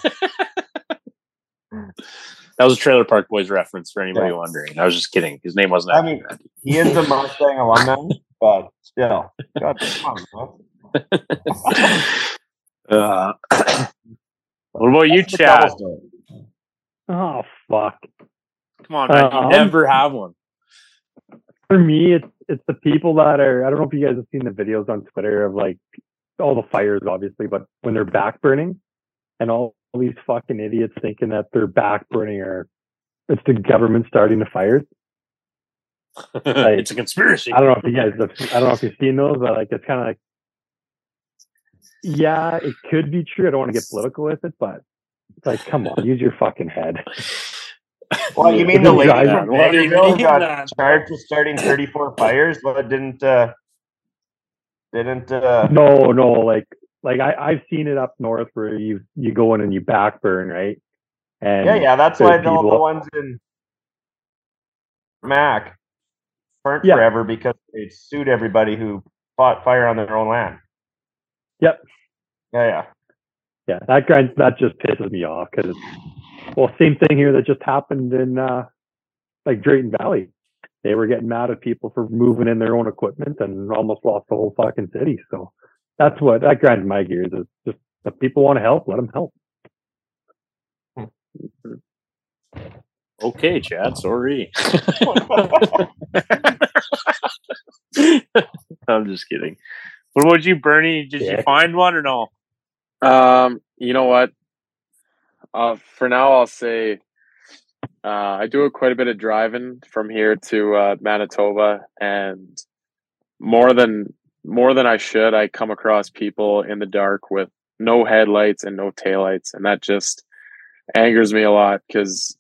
That was a Trailer Park Boys reference for anybody Yeah. wondering. I was just kidding. His name wasn't I mean, Randy. he is the Mustang alumni, [laughs] but still, God, come on. [laughs] Uh, [clears throat] what about you, That's Chad? Oh fuck. Come on, man. You Um, never have one. For me, it's it's the people that are. I don't know if you guys have seen the videos on Twitter of like all the fires, obviously, but when they're back burning, and all these fucking idiots thinking that they're back burning or it's the government starting the fires. [laughs] it's a conspiracy. I don't know if you guys have, I don't know if you've seen those, but like it's kind of like, yeah, it could be true. I don't want to get political with it, but it's like, come on, use your fucking head. [laughs] Well, you mean the lady Guys, from what you Vanderbilt mean, got man? charged with starting 34 [laughs] fires? What didn't uh didn't uh No, no, like like I I've seen it up north where you you go in and you backburn, right? And Yeah, yeah, that's why the, all the ones in Mac burnt Yeah. forever because they sued everybody who fought fire on their own land. Yep. Yeah, yeah. yeah, that grinds that just pisses me off because it's well, same thing here that just happened in uh like Drayton Valley. They were getting mad at people for moving in their own equipment and almost lost the whole fucking city. So that's what that grinds my gears. Is just if people want to help, let them help. Okay, Chad. Sorry. [laughs] I'm just kidding. What about you, Birnie? Did you find one or no? Um, you know what? Uh, for now, I'll say uh, I do quite a bit of driving from here to uh, Manitoba, and more than more than I should, I come across people in the dark with no headlights and no taillights, and that just angers me a lot because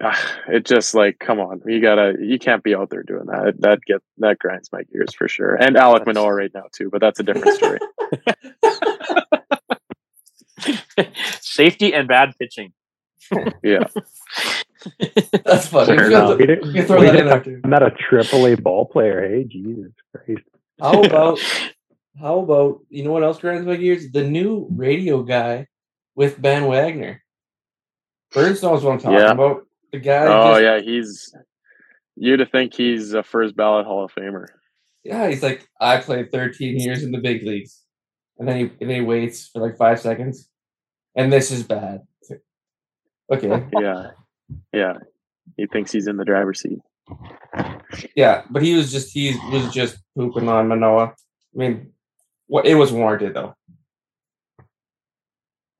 uh, it just like, come on, you gotta, you can't be out there doing that. That get that grinds my gears for sure, and Alek Manoah right now too, but that's a different story. [laughs] Safety and bad pitching. yeah. [laughs] That's funny. Fair You to- you throw we that in there too. I'm not a triple A ball player. Hey, Jesus Christ. How about how about you know what else grinds my gears? The new radio guy with Ben Wagner. Burns knows what I'm talking Yeah. about. The guy. Oh just- yeah, he's you to think he's a first ballot Hall of Famer. yeah. He's like, I played 13 years in the big leagues, and then he and then he waits for like five seconds, and this is bad. Okay, Yeah, yeah. He thinks he's in the driver's seat. Yeah, but he was just he was just pooping on Manoah. I mean, what it was warranted though.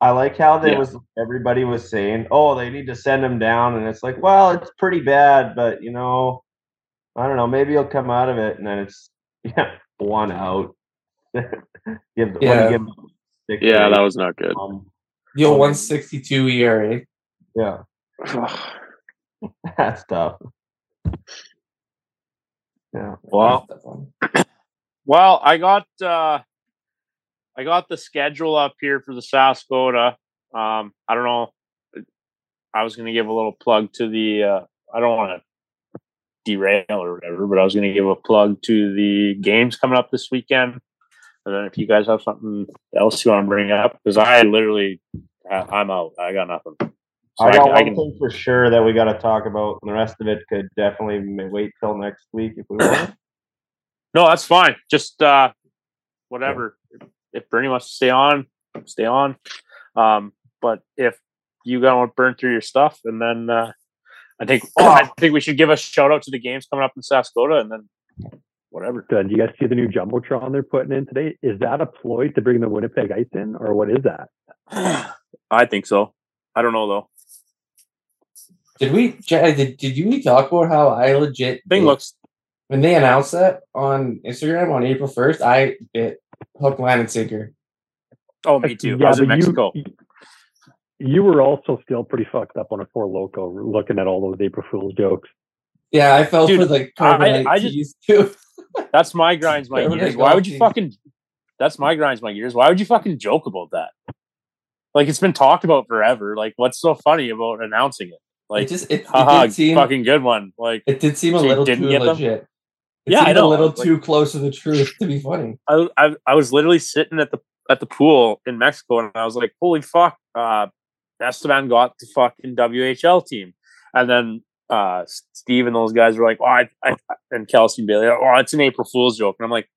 I like how they Yeah. was everybody was saying, "Oh, they need to send him down," and it's like, well, it's pretty bad, but you know, I don't know, maybe he'll come out of it, and then it's [laughs] yeah, one out. [laughs] give the Yeah. yeah. give six Yeah, or that was not good. um, Yo, 162 ERA. yeah, [laughs] that's tough. Yeah, Well, [coughs] well, I got uh I got the schedule up here for the Saskota. Um, I don't know. I was going to give a little plug to the. Uh, I don't want to derail or whatever, but I was going to give a plug to the games coming up this weekend. And then if you guys have something else you want to bring up, because I literally, I, I'm out. I got nothing. So I got I one can- thing for sure that we got to talk about, and the rest of it could definitely wait till next week if we want. [coughs] No, that's fine. Just uh whatever. If Birnie wants to stay on, stay on. Um, but if you got to burn through your stuff, and then uh, I think [coughs] I think we should give a shout out to the games coming up in Saskota, and then whatever. Do you guys see the new jumbotron they're putting in today? Is that a ploy to bring the Winnipeg Ice in, or what is that? [coughs] I think so. I don't know though. Did we? Uh, did, did you we talk about how I legit Thing bit- looks when they announced that on Instagram on April first? I bit hook, line, and sinker. Oh, me too. Yeah, I was in but you- Mexico. You were also still pretty fucked up on a four loco, looking at all those April Fool's jokes. Yeah, I fell Dude, for the I- carbonite I just- too. [laughs] That's my grinds my Whatever they gears. Why would you fucking? That's my grinds my gears. Why would you fucking joke about that? Like it's been talked about forever. Like what's so funny about announcing it? Like it just it, it haha, did seem fucking good one. Like it did seem a little too legit. It Yeah, I know, a little like- too close to the truth to be funny. I, I I was literally sitting at the at the pool in Mexico, and I was like, "Holy fuck!" Uh, Estevan got the fucking WHL team, and then uh, Steve and those guys were like, "Oh, I, I and Kelsey and Bailey, oh, it's an April Fool's joke," and I'm like,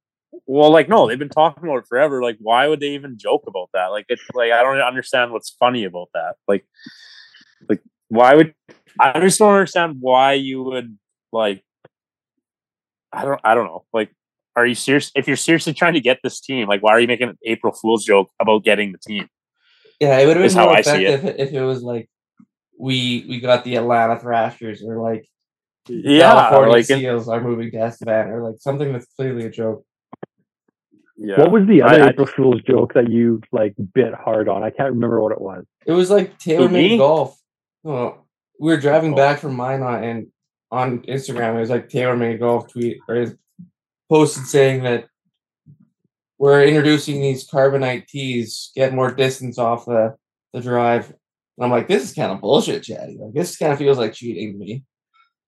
"Well, like, no, they've been talking about it forever. Like, why would they even joke about that? Like, it's like I don't understand what's funny about that. Like, like why would I just don't understand why you would like." I don't. I don't know. Like, are you serious? If you're seriously trying to get this team, like, why are you making an April Fool's joke about getting the team? Yeah, it would have been how more I see it. effective if it was like we we got the Atlanta Thrashers or like Yeah, California like, in- Seals are moving to Estevan or like something that's clearly a joke. yeah. What was the other I- April Fool's joke that you like bit hard on? I can't remember what it was. It was like Taylor made golf. Oh, we were driving back from Minot and on Instagram it was like Taylor made a golf tweet or posted saying that we're introducing these carbonite tees, get more distance off the, the drive. And I'm like, this is kind of bullshit, Chatty. Like this kind of feels like cheating to me.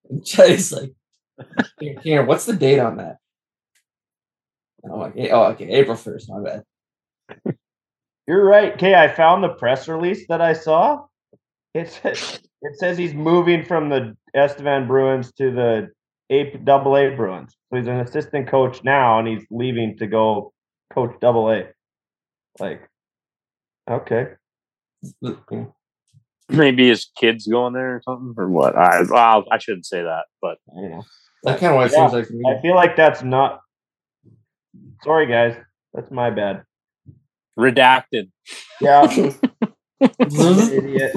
And [laughs] Chatty's like, Karen, what's the date on that? And I'm like, oh, okay, April 1st, my bad. You're right. Okay, I found the press release that I saw. It says, it says he's moving from the Estevan Bruins to the A double A Bruins. So he's an assistant coach now and he's leaving to go coach double A. Like, okay. [clears throat] Maybe his kids going there or something, or what? I well, I shouldn't say that, but I don't know. That kind of what Yeah, seems like to me. I feel like that's not sorry guys. That's my bad. redacted. Yeah. [laughs] idiot.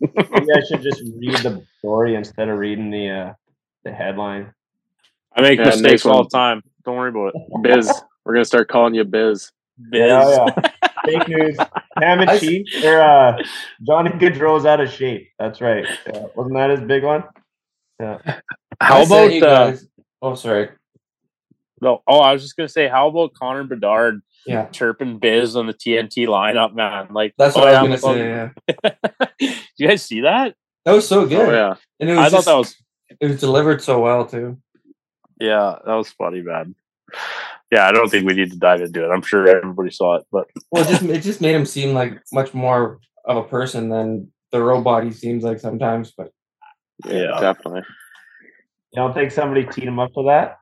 Maybe I should just read the story instead of reading the uh the headline. I make Yeah, mistakes all the time. Don't worry about it. [laughs] Biz. We're gonna start calling you Biz. Biz. Yeah, yeah. [laughs] Fake news. Ham and I- cheese or uh Johnny Gaudreau's out of shape. That's right. Yeah. Wasn't that his big one? Yeah. How I about you uh, guys- Oh, sorry. no? Oh, I was just gonna say, how about Connor Bedard Yeah, chirping Biz on the TNT lineup, man? Like that's what oh, I yeah, was gonna say. Yeah. [laughs] Did you guys see that? That was so oh, good. Oh yeah. And it was I thought that was it was delivered so well too. yeah, that was funny, man. Yeah, I don't think we need to dive into it. I'm sure everybody saw it, but [laughs] Well, it just it just made him seem like much more of a person than the robot he seems like sometimes. But yeah, Definitely. You don't think somebody teed him up for that?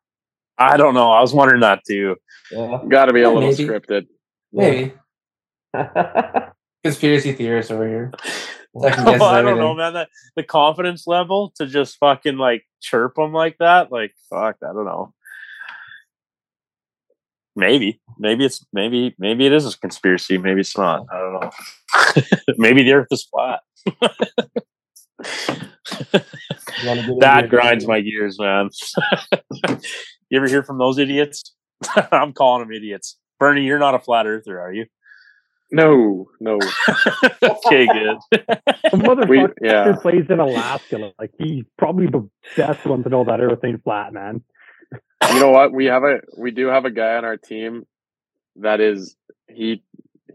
I don't know. I was wondering that too. Yeah. Got to be a little maybe. scripted. maybe [laughs] conspiracy theorists over here. [laughs] Second Oh, [laughs] I don't know, man. That the confidence level to just fucking like chirp them like that, like fuck, I don't know. Maybe, maybe it's maybe maybe it is a conspiracy. Maybe it's not. I don't know. maybe the Earth is flat. You wanna get into that grinds my gears, man. You ever hear from those idiots? [laughs] I'm calling them idiots. Birnie, you're not a flat earther, are you? No, no. [laughs] okay, good. The motherfucker We yeah. plays in Alaska. Like he's probably the best one to know that everything's flat, man. You know what? We have a we do have a guy on our team that is he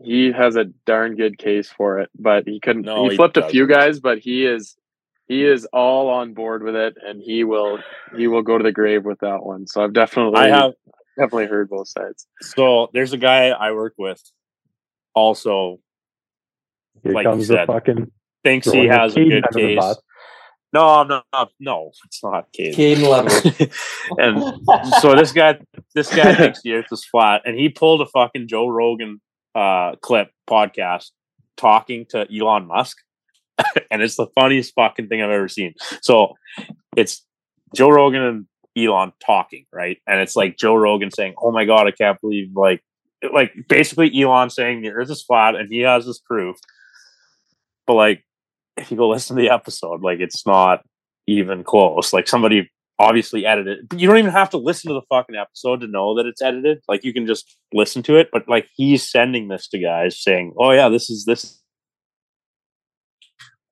he has a darn good case for it, but he couldn't. No, he he flipped a few guys, but he is he is all on board with it, and he will he will go to the grave with that one. So I've definitely I have definitely heard both sides. so there's a guy I work with also Here Like you comes the fucking thinks he has a good case. bus. No, no, no, no, it's not Caden. Caden Level. and so this guy, this guy [laughs] thinks the Earth is flat, and he pulled a fucking Joe Rogan uh, clip podcast talking to Elon Musk, [laughs] and it's the funniest fucking thing I've ever seen. So it's Joe Rogan and Elon talking, right? And it's like Joe Rogan saying, "Oh my god, I can't believe like." Like basically, Elon saying the Earth is flat, and he has this proof. But like, if you go listen to the episode, like it's not even close. Like somebody obviously edited. But you don't even have to listen to the fucking episode to know that it's edited. Like you can just listen to it. But like he's sending this to guys saying, "Oh yeah, this is this."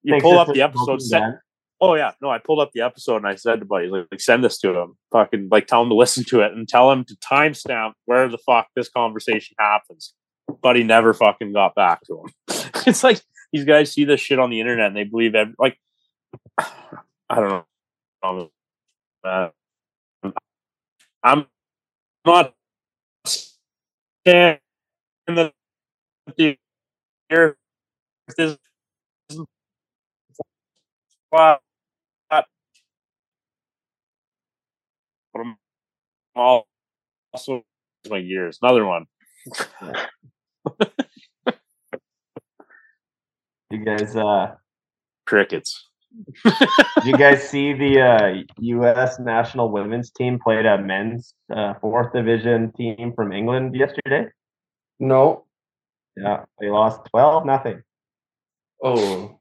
You pull up the episode. Send, oh yeah, no, I pulled up the episode and I said to Buddy, like, like, send this to him. Fucking like tell him to listen to it and tell him to timestamp where the fuck this conversation happens. Buddy never fucking got back to him. [laughs] it's like these guys see this shit on the internet and they believe every like [sighs] I don't know. Uh, I'm not saying that the earth is flat, but I'm also my years. Another one. [laughs] You guys uh Crickets. did [laughs] you guys [laughs] see the uh US national women's team played a men's uh, fourth division team from England yesterday? No. Yeah, they lost twelve nothing. Oh.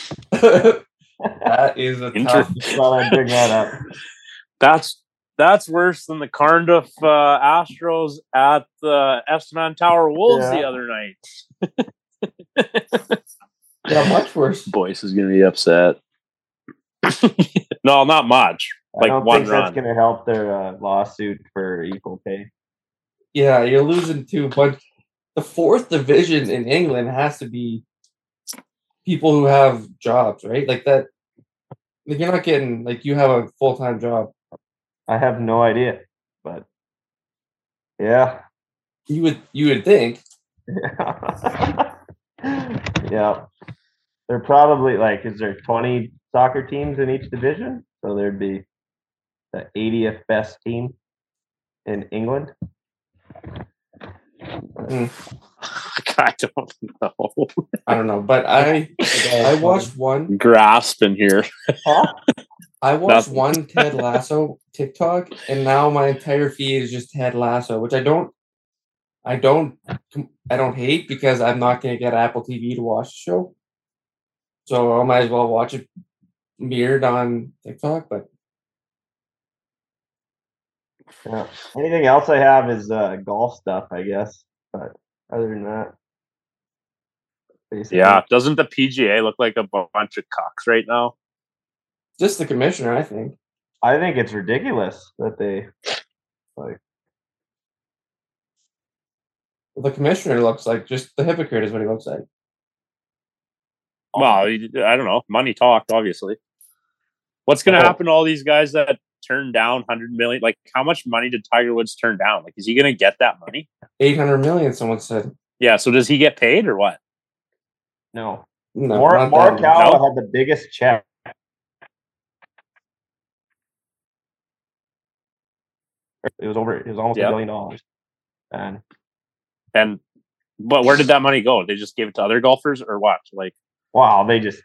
[laughs] that is a Inter- tough. Just thought I'd bring that up. [laughs] That's that's worse than the Carnduff uh, Astros at the Estevan Tower Wolves the other night. [laughs] Yeah, much worse. Boyce is gonna be upset. no, not much. I Like don't one think run. that's going to help their uh, lawsuit for equal pay. Yeah, you're losing two, but the fourth division in England has to be people who have jobs, right? Like that. Like you're not getting like you have a full time job. I have no idea, but yeah, You would you would think. [laughs] yeah. They're probably like, is there 20 soccer teams in each division? So there'd be the 80th best team in England. Mm. [laughs] I don't know. [laughs] I don't know, but I I watched one Grasping here. [laughs] I watched Nothing. one Ted Lasso TikTok, and now my entire feed is just Ted Lasso, which I don't, I don't, I don't hate because I'm not gonna get Apple TV to watch the show, so I might as well watch it mirrored on TikTok. But Yeah. Anything else I have is uh, golf stuff, I guess. But other than that, basically, Yeah. Doesn't the PGA look like a bunch of cocks right now? just the commissioner, I think. I think it's ridiculous that they like. The commissioner looks like just the hypocrite is what he looks like. Well, I don't know. Money talked, obviously. What's going to Oh. happen to all these guys that turn down 100 million? Like, how much money did Tiger Woods turn down? Like, is he going to get that money? Eight hundred million, someone said. Yeah. So does he get paid or what? No, No, Mor- not that much. Morikawa No? had the biggest check. It was over. It was almost a Yeah. billion dollars, and And, but where did that money go? They just gave it to other golfers or what? Like, wow, they just.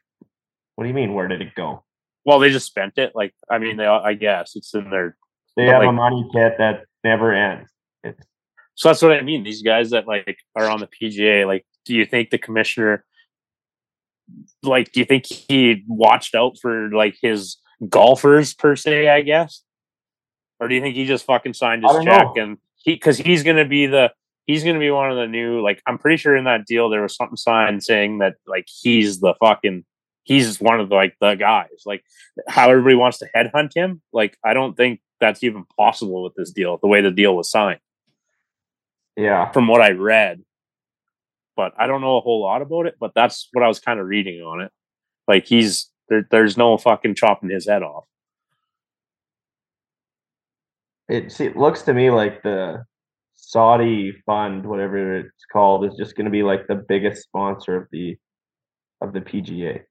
What do you mean? Where did it go? Well, they just spent it. Like, I mean, they, I guess it's in their They have a money pit that never ends. It's So that's what I mean. These guys that like are on the PGA, like, do you think the commissioner, like, do you think he watched out for like his golfers per se? I guess, or do you think he just fucking signed his check know. and he because he's gonna be the he's gonna be one of the new like I'm pretty sure in that deal there was something signed saying that like he's the fucking he's just one of the like the guys like how everybody wants to headhunt him like I don't think that's even possible with this deal the way the deal was signed yeah. from what I read. But I don't know a whole lot about it, but that's what I was kind of reading on it. Like he's there, there's no fucking chopping his head off. It, see, it looks to me like the Saudi fund, whatever it's called, is just going to be like the biggest sponsor of the of the PGA.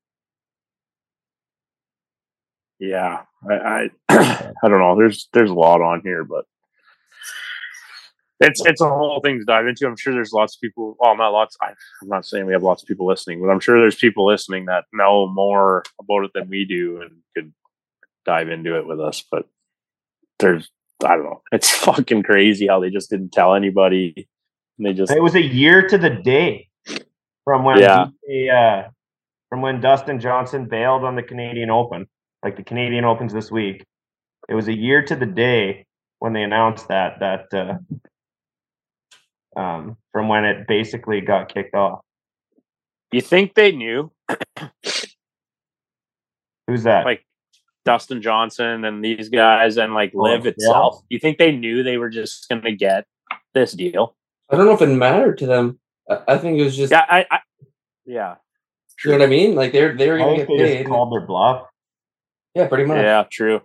Yeah. I I, [clears throat] I don't know. There's there's a lot on here, but it's it's a whole thing to dive into. I'm sure there's lots of people. Well, not lots. I, I'm not saying we have lots of people listening, but I'm sure there's people listening that know more about it than we do and could dive into it with us. But there's I don't know. It's [laughs] fucking crazy how they just didn't tell anybody. And they just It was a year to the day from when Yeah. he, uh, from when Dustin Johnson bailed on the Canadian Open. Like the Canadian Opens this week, it was a year to the day when they announced that that uh, um, from when it basically got kicked off. you think they knew Who's that? like Dustin Johnson and these guys and like Oh, LIV yeah. itself. You think they knew they were just going to get this deal? I don't know if it mattered to them. I, I think it was just Yeah, I, I yeah, you know what I mean. Like they're they're gonna think get they paid. just called their bluff. Yeah, pretty much. yeah, true.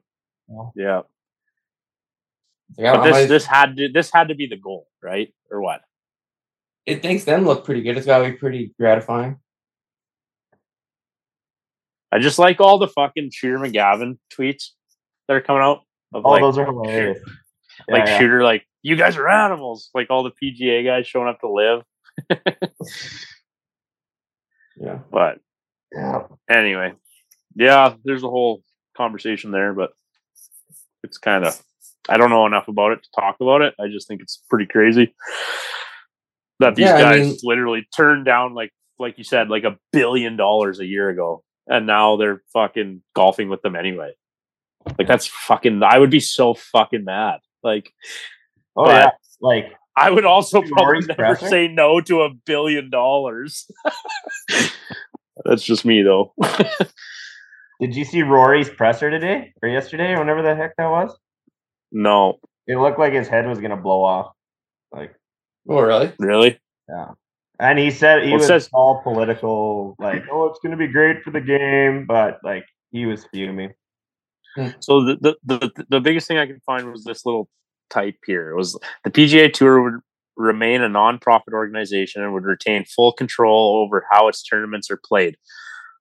Yeah. Yeah, Like, but this might- this had to this had to be the goal, right? Or what? it makes them look pretty good. It's got to be pretty gratifying. I just like all the fucking Shooter McGavin tweets that are coming out of Oh, like those are hilarious. Yeah, like yeah. Shooter, like you guys are animals. Like all the PGA guys showing up to LIV, Yeah. but Yeah. anyway, yeah, there's a whole conversation there, but it's kind of I don't know enough about it to talk about it. I just think it's pretty crazy that these Yeah, I guys mean- literally turned down like like you said like a billion dollars a year ago, and now they're fucking golfing with them anyway. Like that's fucking. I would be so fucking mad. Like Oh yeah. Like I would also probably never stressing? say no to a billion dollars. [laughs] That's just me though. [laughs] Did you see Rory's presser today or yesterday or whenever the heck that was? No, It looked like his head was gonna blow off. Like, Oh, really? really? yeah. And he said he Well, was says- all political, like, oh, it's gonna be great for the game, but like he was fuming. Hmm. So the, the the the biggest thing I could find was this little type here. It was the PGA Tour would remain a non-profit organization and would retain full control over how its tournaments are played.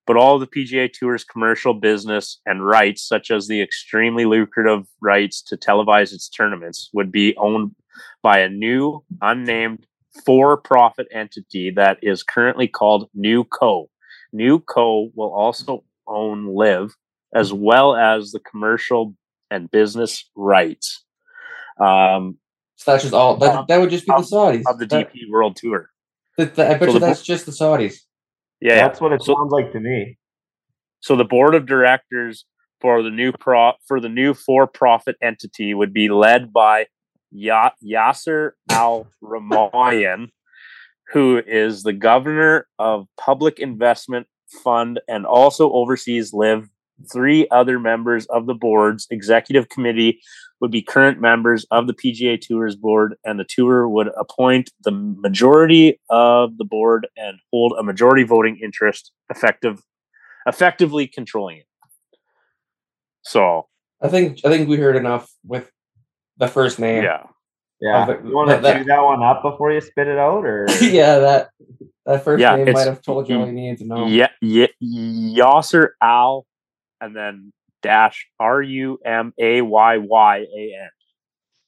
But all the PGA Tour's commercial business and rights, such as the extremely lucrative rights to televise its tournaments, would be owned by a new, unnamed, for-profit entity that is currently called New Co. New Co. will also own LIV, as well as the commercial and business rights um, So that's just all. That, that would just be the Saudis. of the That- DP World Tour. that- that- I bet So you that's just the Saudis. Yeah. That's what it So- sounds like to me. So the board of directors for the new pro for the new for-profit entity would be led by ya- Yasser Al Rumayyan, who is the governor of Public Investment Fund and also oversees LIV. Three other members of the board's executive committee would be current members of the PGA Tour's board, and the tour would appoint the majority of the board and hold a majority voting interest, effective effectively controlling it. So I think I think we heard enough with the first name. yeah, Yeah. but- You want to but that- do that one up before you spit it out, or [laughs] yeah, that that first Yeah, name might have told you all you needed to know. yeah, yeah, Yasser Al, and then dash R U M A Y Y A N.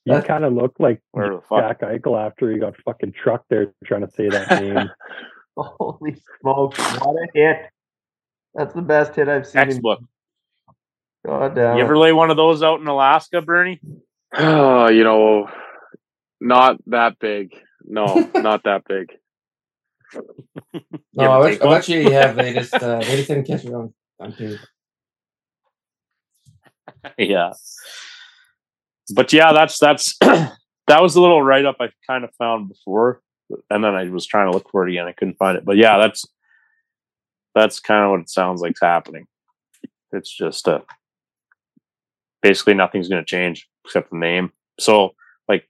He That- kind of looked like Where the fuck? Jack Eichel after he got fucking trucked there trying to say that name. [laughs] holy smokes, what a hit! That's the best hit I've seen. in- Textbook. God damn. You ever lay one of those out in Alaska, Birnie? Oh, [sighs] you know, not that big. No, [laughs] not that big. No, I ever bet, take I one? bet you have. They just uh, they just didn't catch it on on tape. [laughs] yeah. But yeah, that's that's [clears throat] that was the little write up I kind of found before, and then I was trying to look for it again. I couldn't find it. But yeah, that's that's kind of what it sounds like like's happening. It's just uh basically nothing's going to change except the name. So like,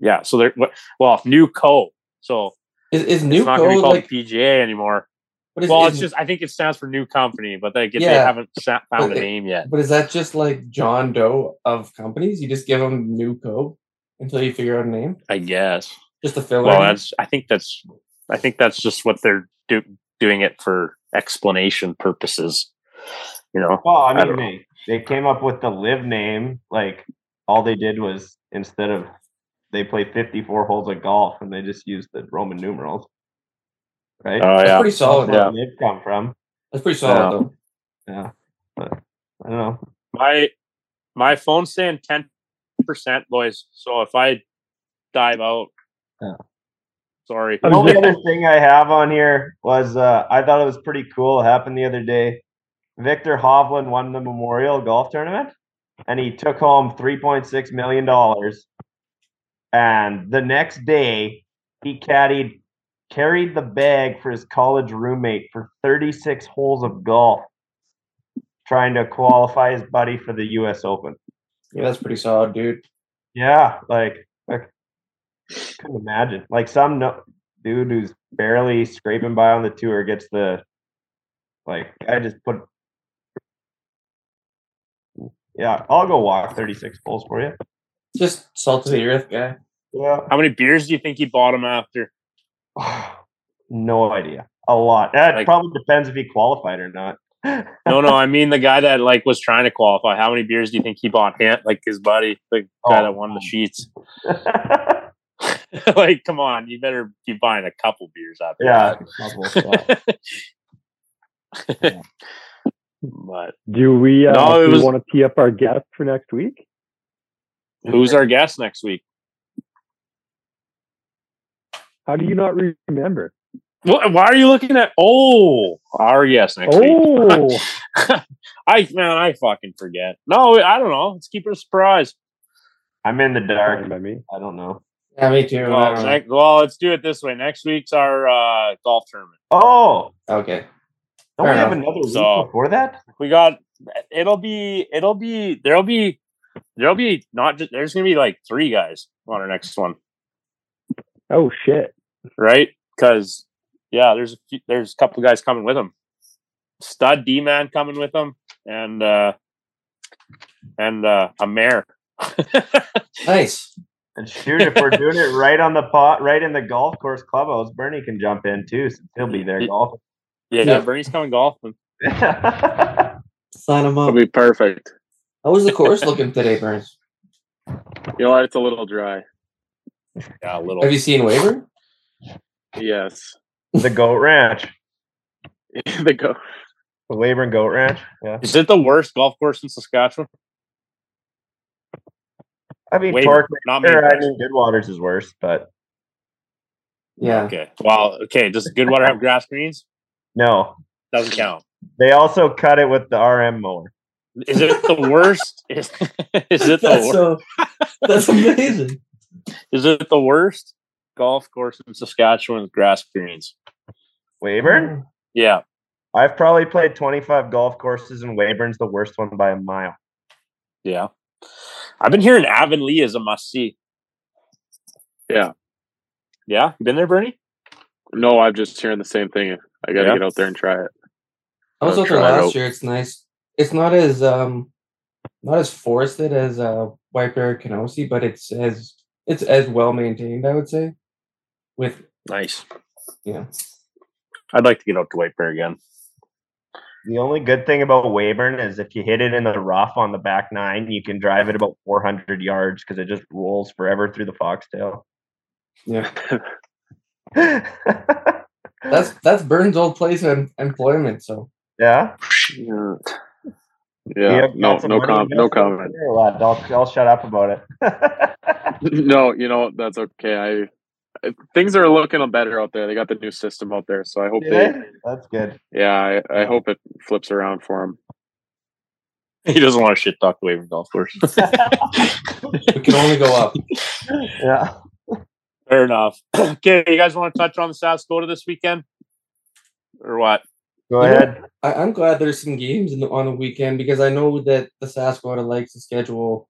yeah. So there. Well, new co. So Is is it's new not going to be called like PGA anymore. What is, well, is- it's just I think it stands for new company, but they, they Yeah. haven't found But a name yet. But is that just like John Doe of companies? You just give them new code until you figure out a name, I guess. just a filler. Well, name? that's I think that's I think that's just what they're do, doing it for explanation purposes. You know, Well, I I mean, don't they, they came up with the LIV name. Like, all they did was instead of they play 54 holes of golf and they just used the Roman numerals. Right? oh that's yeah, pretty solid. Where LIV come from. That's pretty solid Yeah. though. Yeah. But I don't know. my my phone's saying ten percent, boys. So if I dive out, Yeah. sorry. The only other thing I have on here was uh, I thought it was pretty cool. It happened the other day. Viktor Hovland won the Memorial Golf Tournament, and he took home three point six million dollars. And the next day, he caddied carried the bag for his college roommate for thirty six holes of golf, trying to qualify his buddy for the U.S. Open. Yeah, that's pretty solid, dude. Yeah, like I couldn't imagine. Like some no, dude who's barely scraping by on the tour gets the like I just put Yeah, I'll go walk 36 holes for you. Just salt of the earth guy. Yeah. How many beers do you think he bought him after? [sighs] no idea. A lot. That Like- probably depends if he qualified or not. [laughs] No, no, I mean the guy that like was trying to qualify. How many beers do you think he bought [laughs] him? Like his buddy, the guy Oh, that won the sheets. [laughs] like, come on, you better be buying a couple beers out there. yeah. that. but Do we, uh, No, it do we want to tee up our guest for next week? who's our guest next week? How do you not remember? Wh- Why are you looking at? Oh, our guest next week. Oh, [laughs] I man, I fucking forget. No, I don't know. Let's keep it a surprise. I'm in the dark. by me. I don't know. Yeah, me too. Well, next, well, let's do it this way. Next week's our uh, golf tournament. Oh, okay. don't Fair we have enough. another week So- before that? We got it'll be it'll be there'll be there'll be not just there's gonna be like three guys on our next one, Oh shit. right? Because yeah, there's a few, there's a couple guys coming with him. Stud D man coming with him, and uh and uh a mare. [laughs] Nice. And shoot, if we're doing it right on the pot, right in the golf course clubhouse, Birnie can jump in too. Since he'll be there Yeah. golfing. yeah, Yeah. Birnie's coming golfing. [laughs] Sign him up. It'll be perfect. How was the course looking today, Bernie? You know what? It's a little dry. Yeah, a little. Have you seen Waiver? Yes. the Goat Ranch, [laughs] the Goat. the Weyburn Goat Ranch. Yeah, Is it the worst golf course in Saskatchewan? I mean, Weyburn, Torque. not Sure, I Maple. mean, Goodwaters is worse, but Yeah. Okay. Well, okay. Does Goodwater have grass greens? no, Doesn't count. they also cut it with the RM mower. Is it the worst? Is, [laughs] is it the That's worst? so. That's amazing. Is it the worst golf course in Saskatchewan grass greens? Weyburn. Yeah. I've probably played 25 golf courses, and Weyburn's the worst one by a mile. Yeah. I've been hearing Avonlea is a must see. Yeah. Yeah. You been there, Birnie? No, I'm just hearing the same thing. I got to Yeah. get out there and try it. I was out there last out. year. It's nice. It's not as um, not as forested as uh White Bear Kenosee, but it's as it's as well maintained. I would say. With Nice. yeah, I'd like to get out to White Bear again. The only good thing about Weyburn is if you hit it in the rough on the back nine, you can drive it about 400 yards because it just rolls forever through the foxtail. yeah. yeah. [laughs] That's that's Burns' old place of employment. So Yeah. You Yeah. have No. got some No comment. No invested comment. I'll, I'll shut up about it. [laughs] [laughs] no, you know that's okay. I I- things are looking better out there. They got the new system out there, so I hope they. Yeah, That's good. Yeah, I, I hope it flips around for him. [laughs] He doesn't want to shit talk the Weyburn golf course. we [laughs] can only go up. Yeah. Fair enough. [clears throat] okay. You guys want to touch on the Saskatchewan this weekend? Or what? Go You know, ahead. I, I'm glad there's some games in the, on the weekend because I know that the Saskatchewan likes to schedule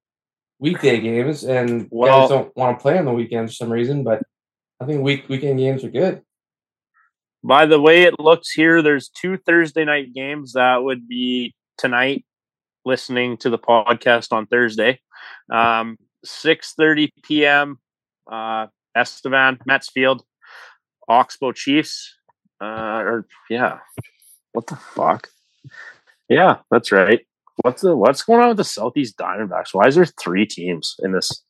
weekday games, and Well- guys don't want to play on the weekend for some reason. But I think week weekend games are good. By the way it looks here, there's two Thursday night games. That would be tonight, listening to the podcast on Thursday. Um, 6.30 p.m. Uh, Estevan, Metsfield, Oxbow Chiefs. Uh, or, yeah. What the fuck? Yeah, that's right. What's the what's going on with the Southeast Diamondbacks? Why is there three teams in this?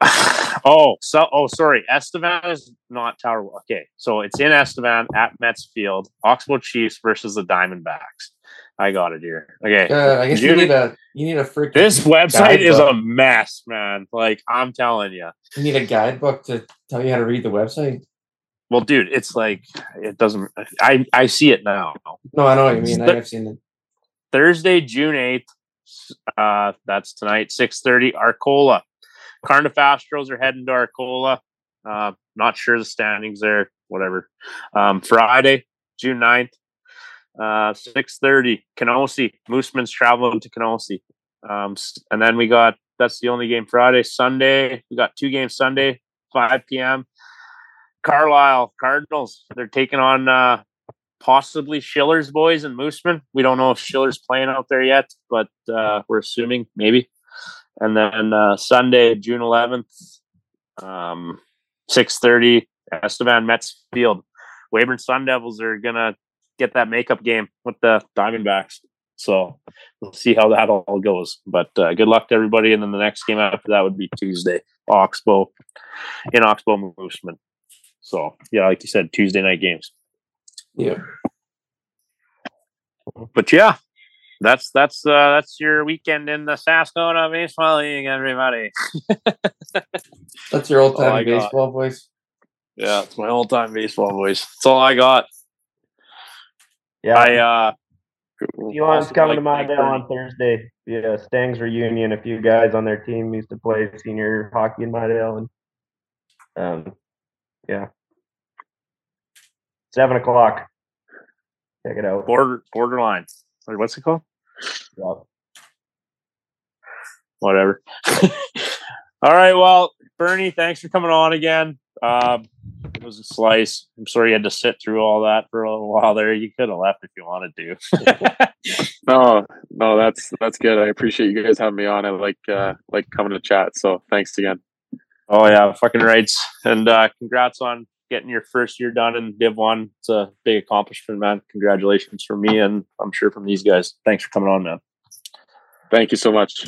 [sighs] oh, so oh, sorry. Estevan is not Tower. Okay, so it's in Estevan at Mets Field. Oxbow Chiefs versus the Diamondbacks. I got it here. Okay, Uh, I guess you You- need a you need a freaking this website is a mess, man. Like I'm telling you. you need a guidebook to tell you how to read the website. Well, dude, it's like it doesn't. I I see it now. No, I know what you mean. Th- I've seen it. Thursday, June eighth. Uh, that's tonight, six thirty. Arcola, Carnduff Astros are heading to Arcola. Uh, not sure the standings there. Whatever. Um, Friday, June 9th, uh, six thirty. Kenosee, Moosomin's traveling to Kenosee. Um, and then we got that's the only game Friday. Sunday, we got two games Sunday, five p.m. Carlyle Cardinals. They're taking on uh, possibly Schiller's boys and Moosomin. We don't know if [laughs] Schiller's playing out there yet, but uh, we're assuming maybe. And then uh, Sunday, June 11th, um, 6.30, Estevan Mets Field. Weyburn Sun Devils are going to get that makeup game with the Diamondbacks. So we'll see how that all goes. But uh, good luck to everybody. And then the next game after that would be Tuesday, Oxbow, in Oxbow Moosomin. So, yeah, like you said, Tuesday night games Yeah. but yeah, that's that's uh that's your weekend in the Saskatchewan Baseball League, everybody. [laughs] That's your old I time got- baseball voice. Yeah, it's my old time baseball voice. That's all I got. Yeah. I uh Elon's also coming to like Midale Birnie. on Thursday. Yeah, Stangs reunion. A few guys on their team used to play senior hockey in Midale, and um, yeah, seven o'clock. Check it out. border borderline. Or what's it called? Yeah. Whatever. [laughs] All right. Well, Birnie, thanks for coming on again. Um, it was a slice. I'm sorry you had to sit through all that for a little while there. You could have left if you wanted to. [laughs] No, no, that's that's good. I appreciate you guys having me on. I like uh like coming to chat. So thanks again. oh yeah, fucking rights. And uh, congrats on getting your first year done in Div One. It's a big accomplishment, man. Congratulations from me, and I'm sure from these guys. Thanks for coming on, man. Thank you so much.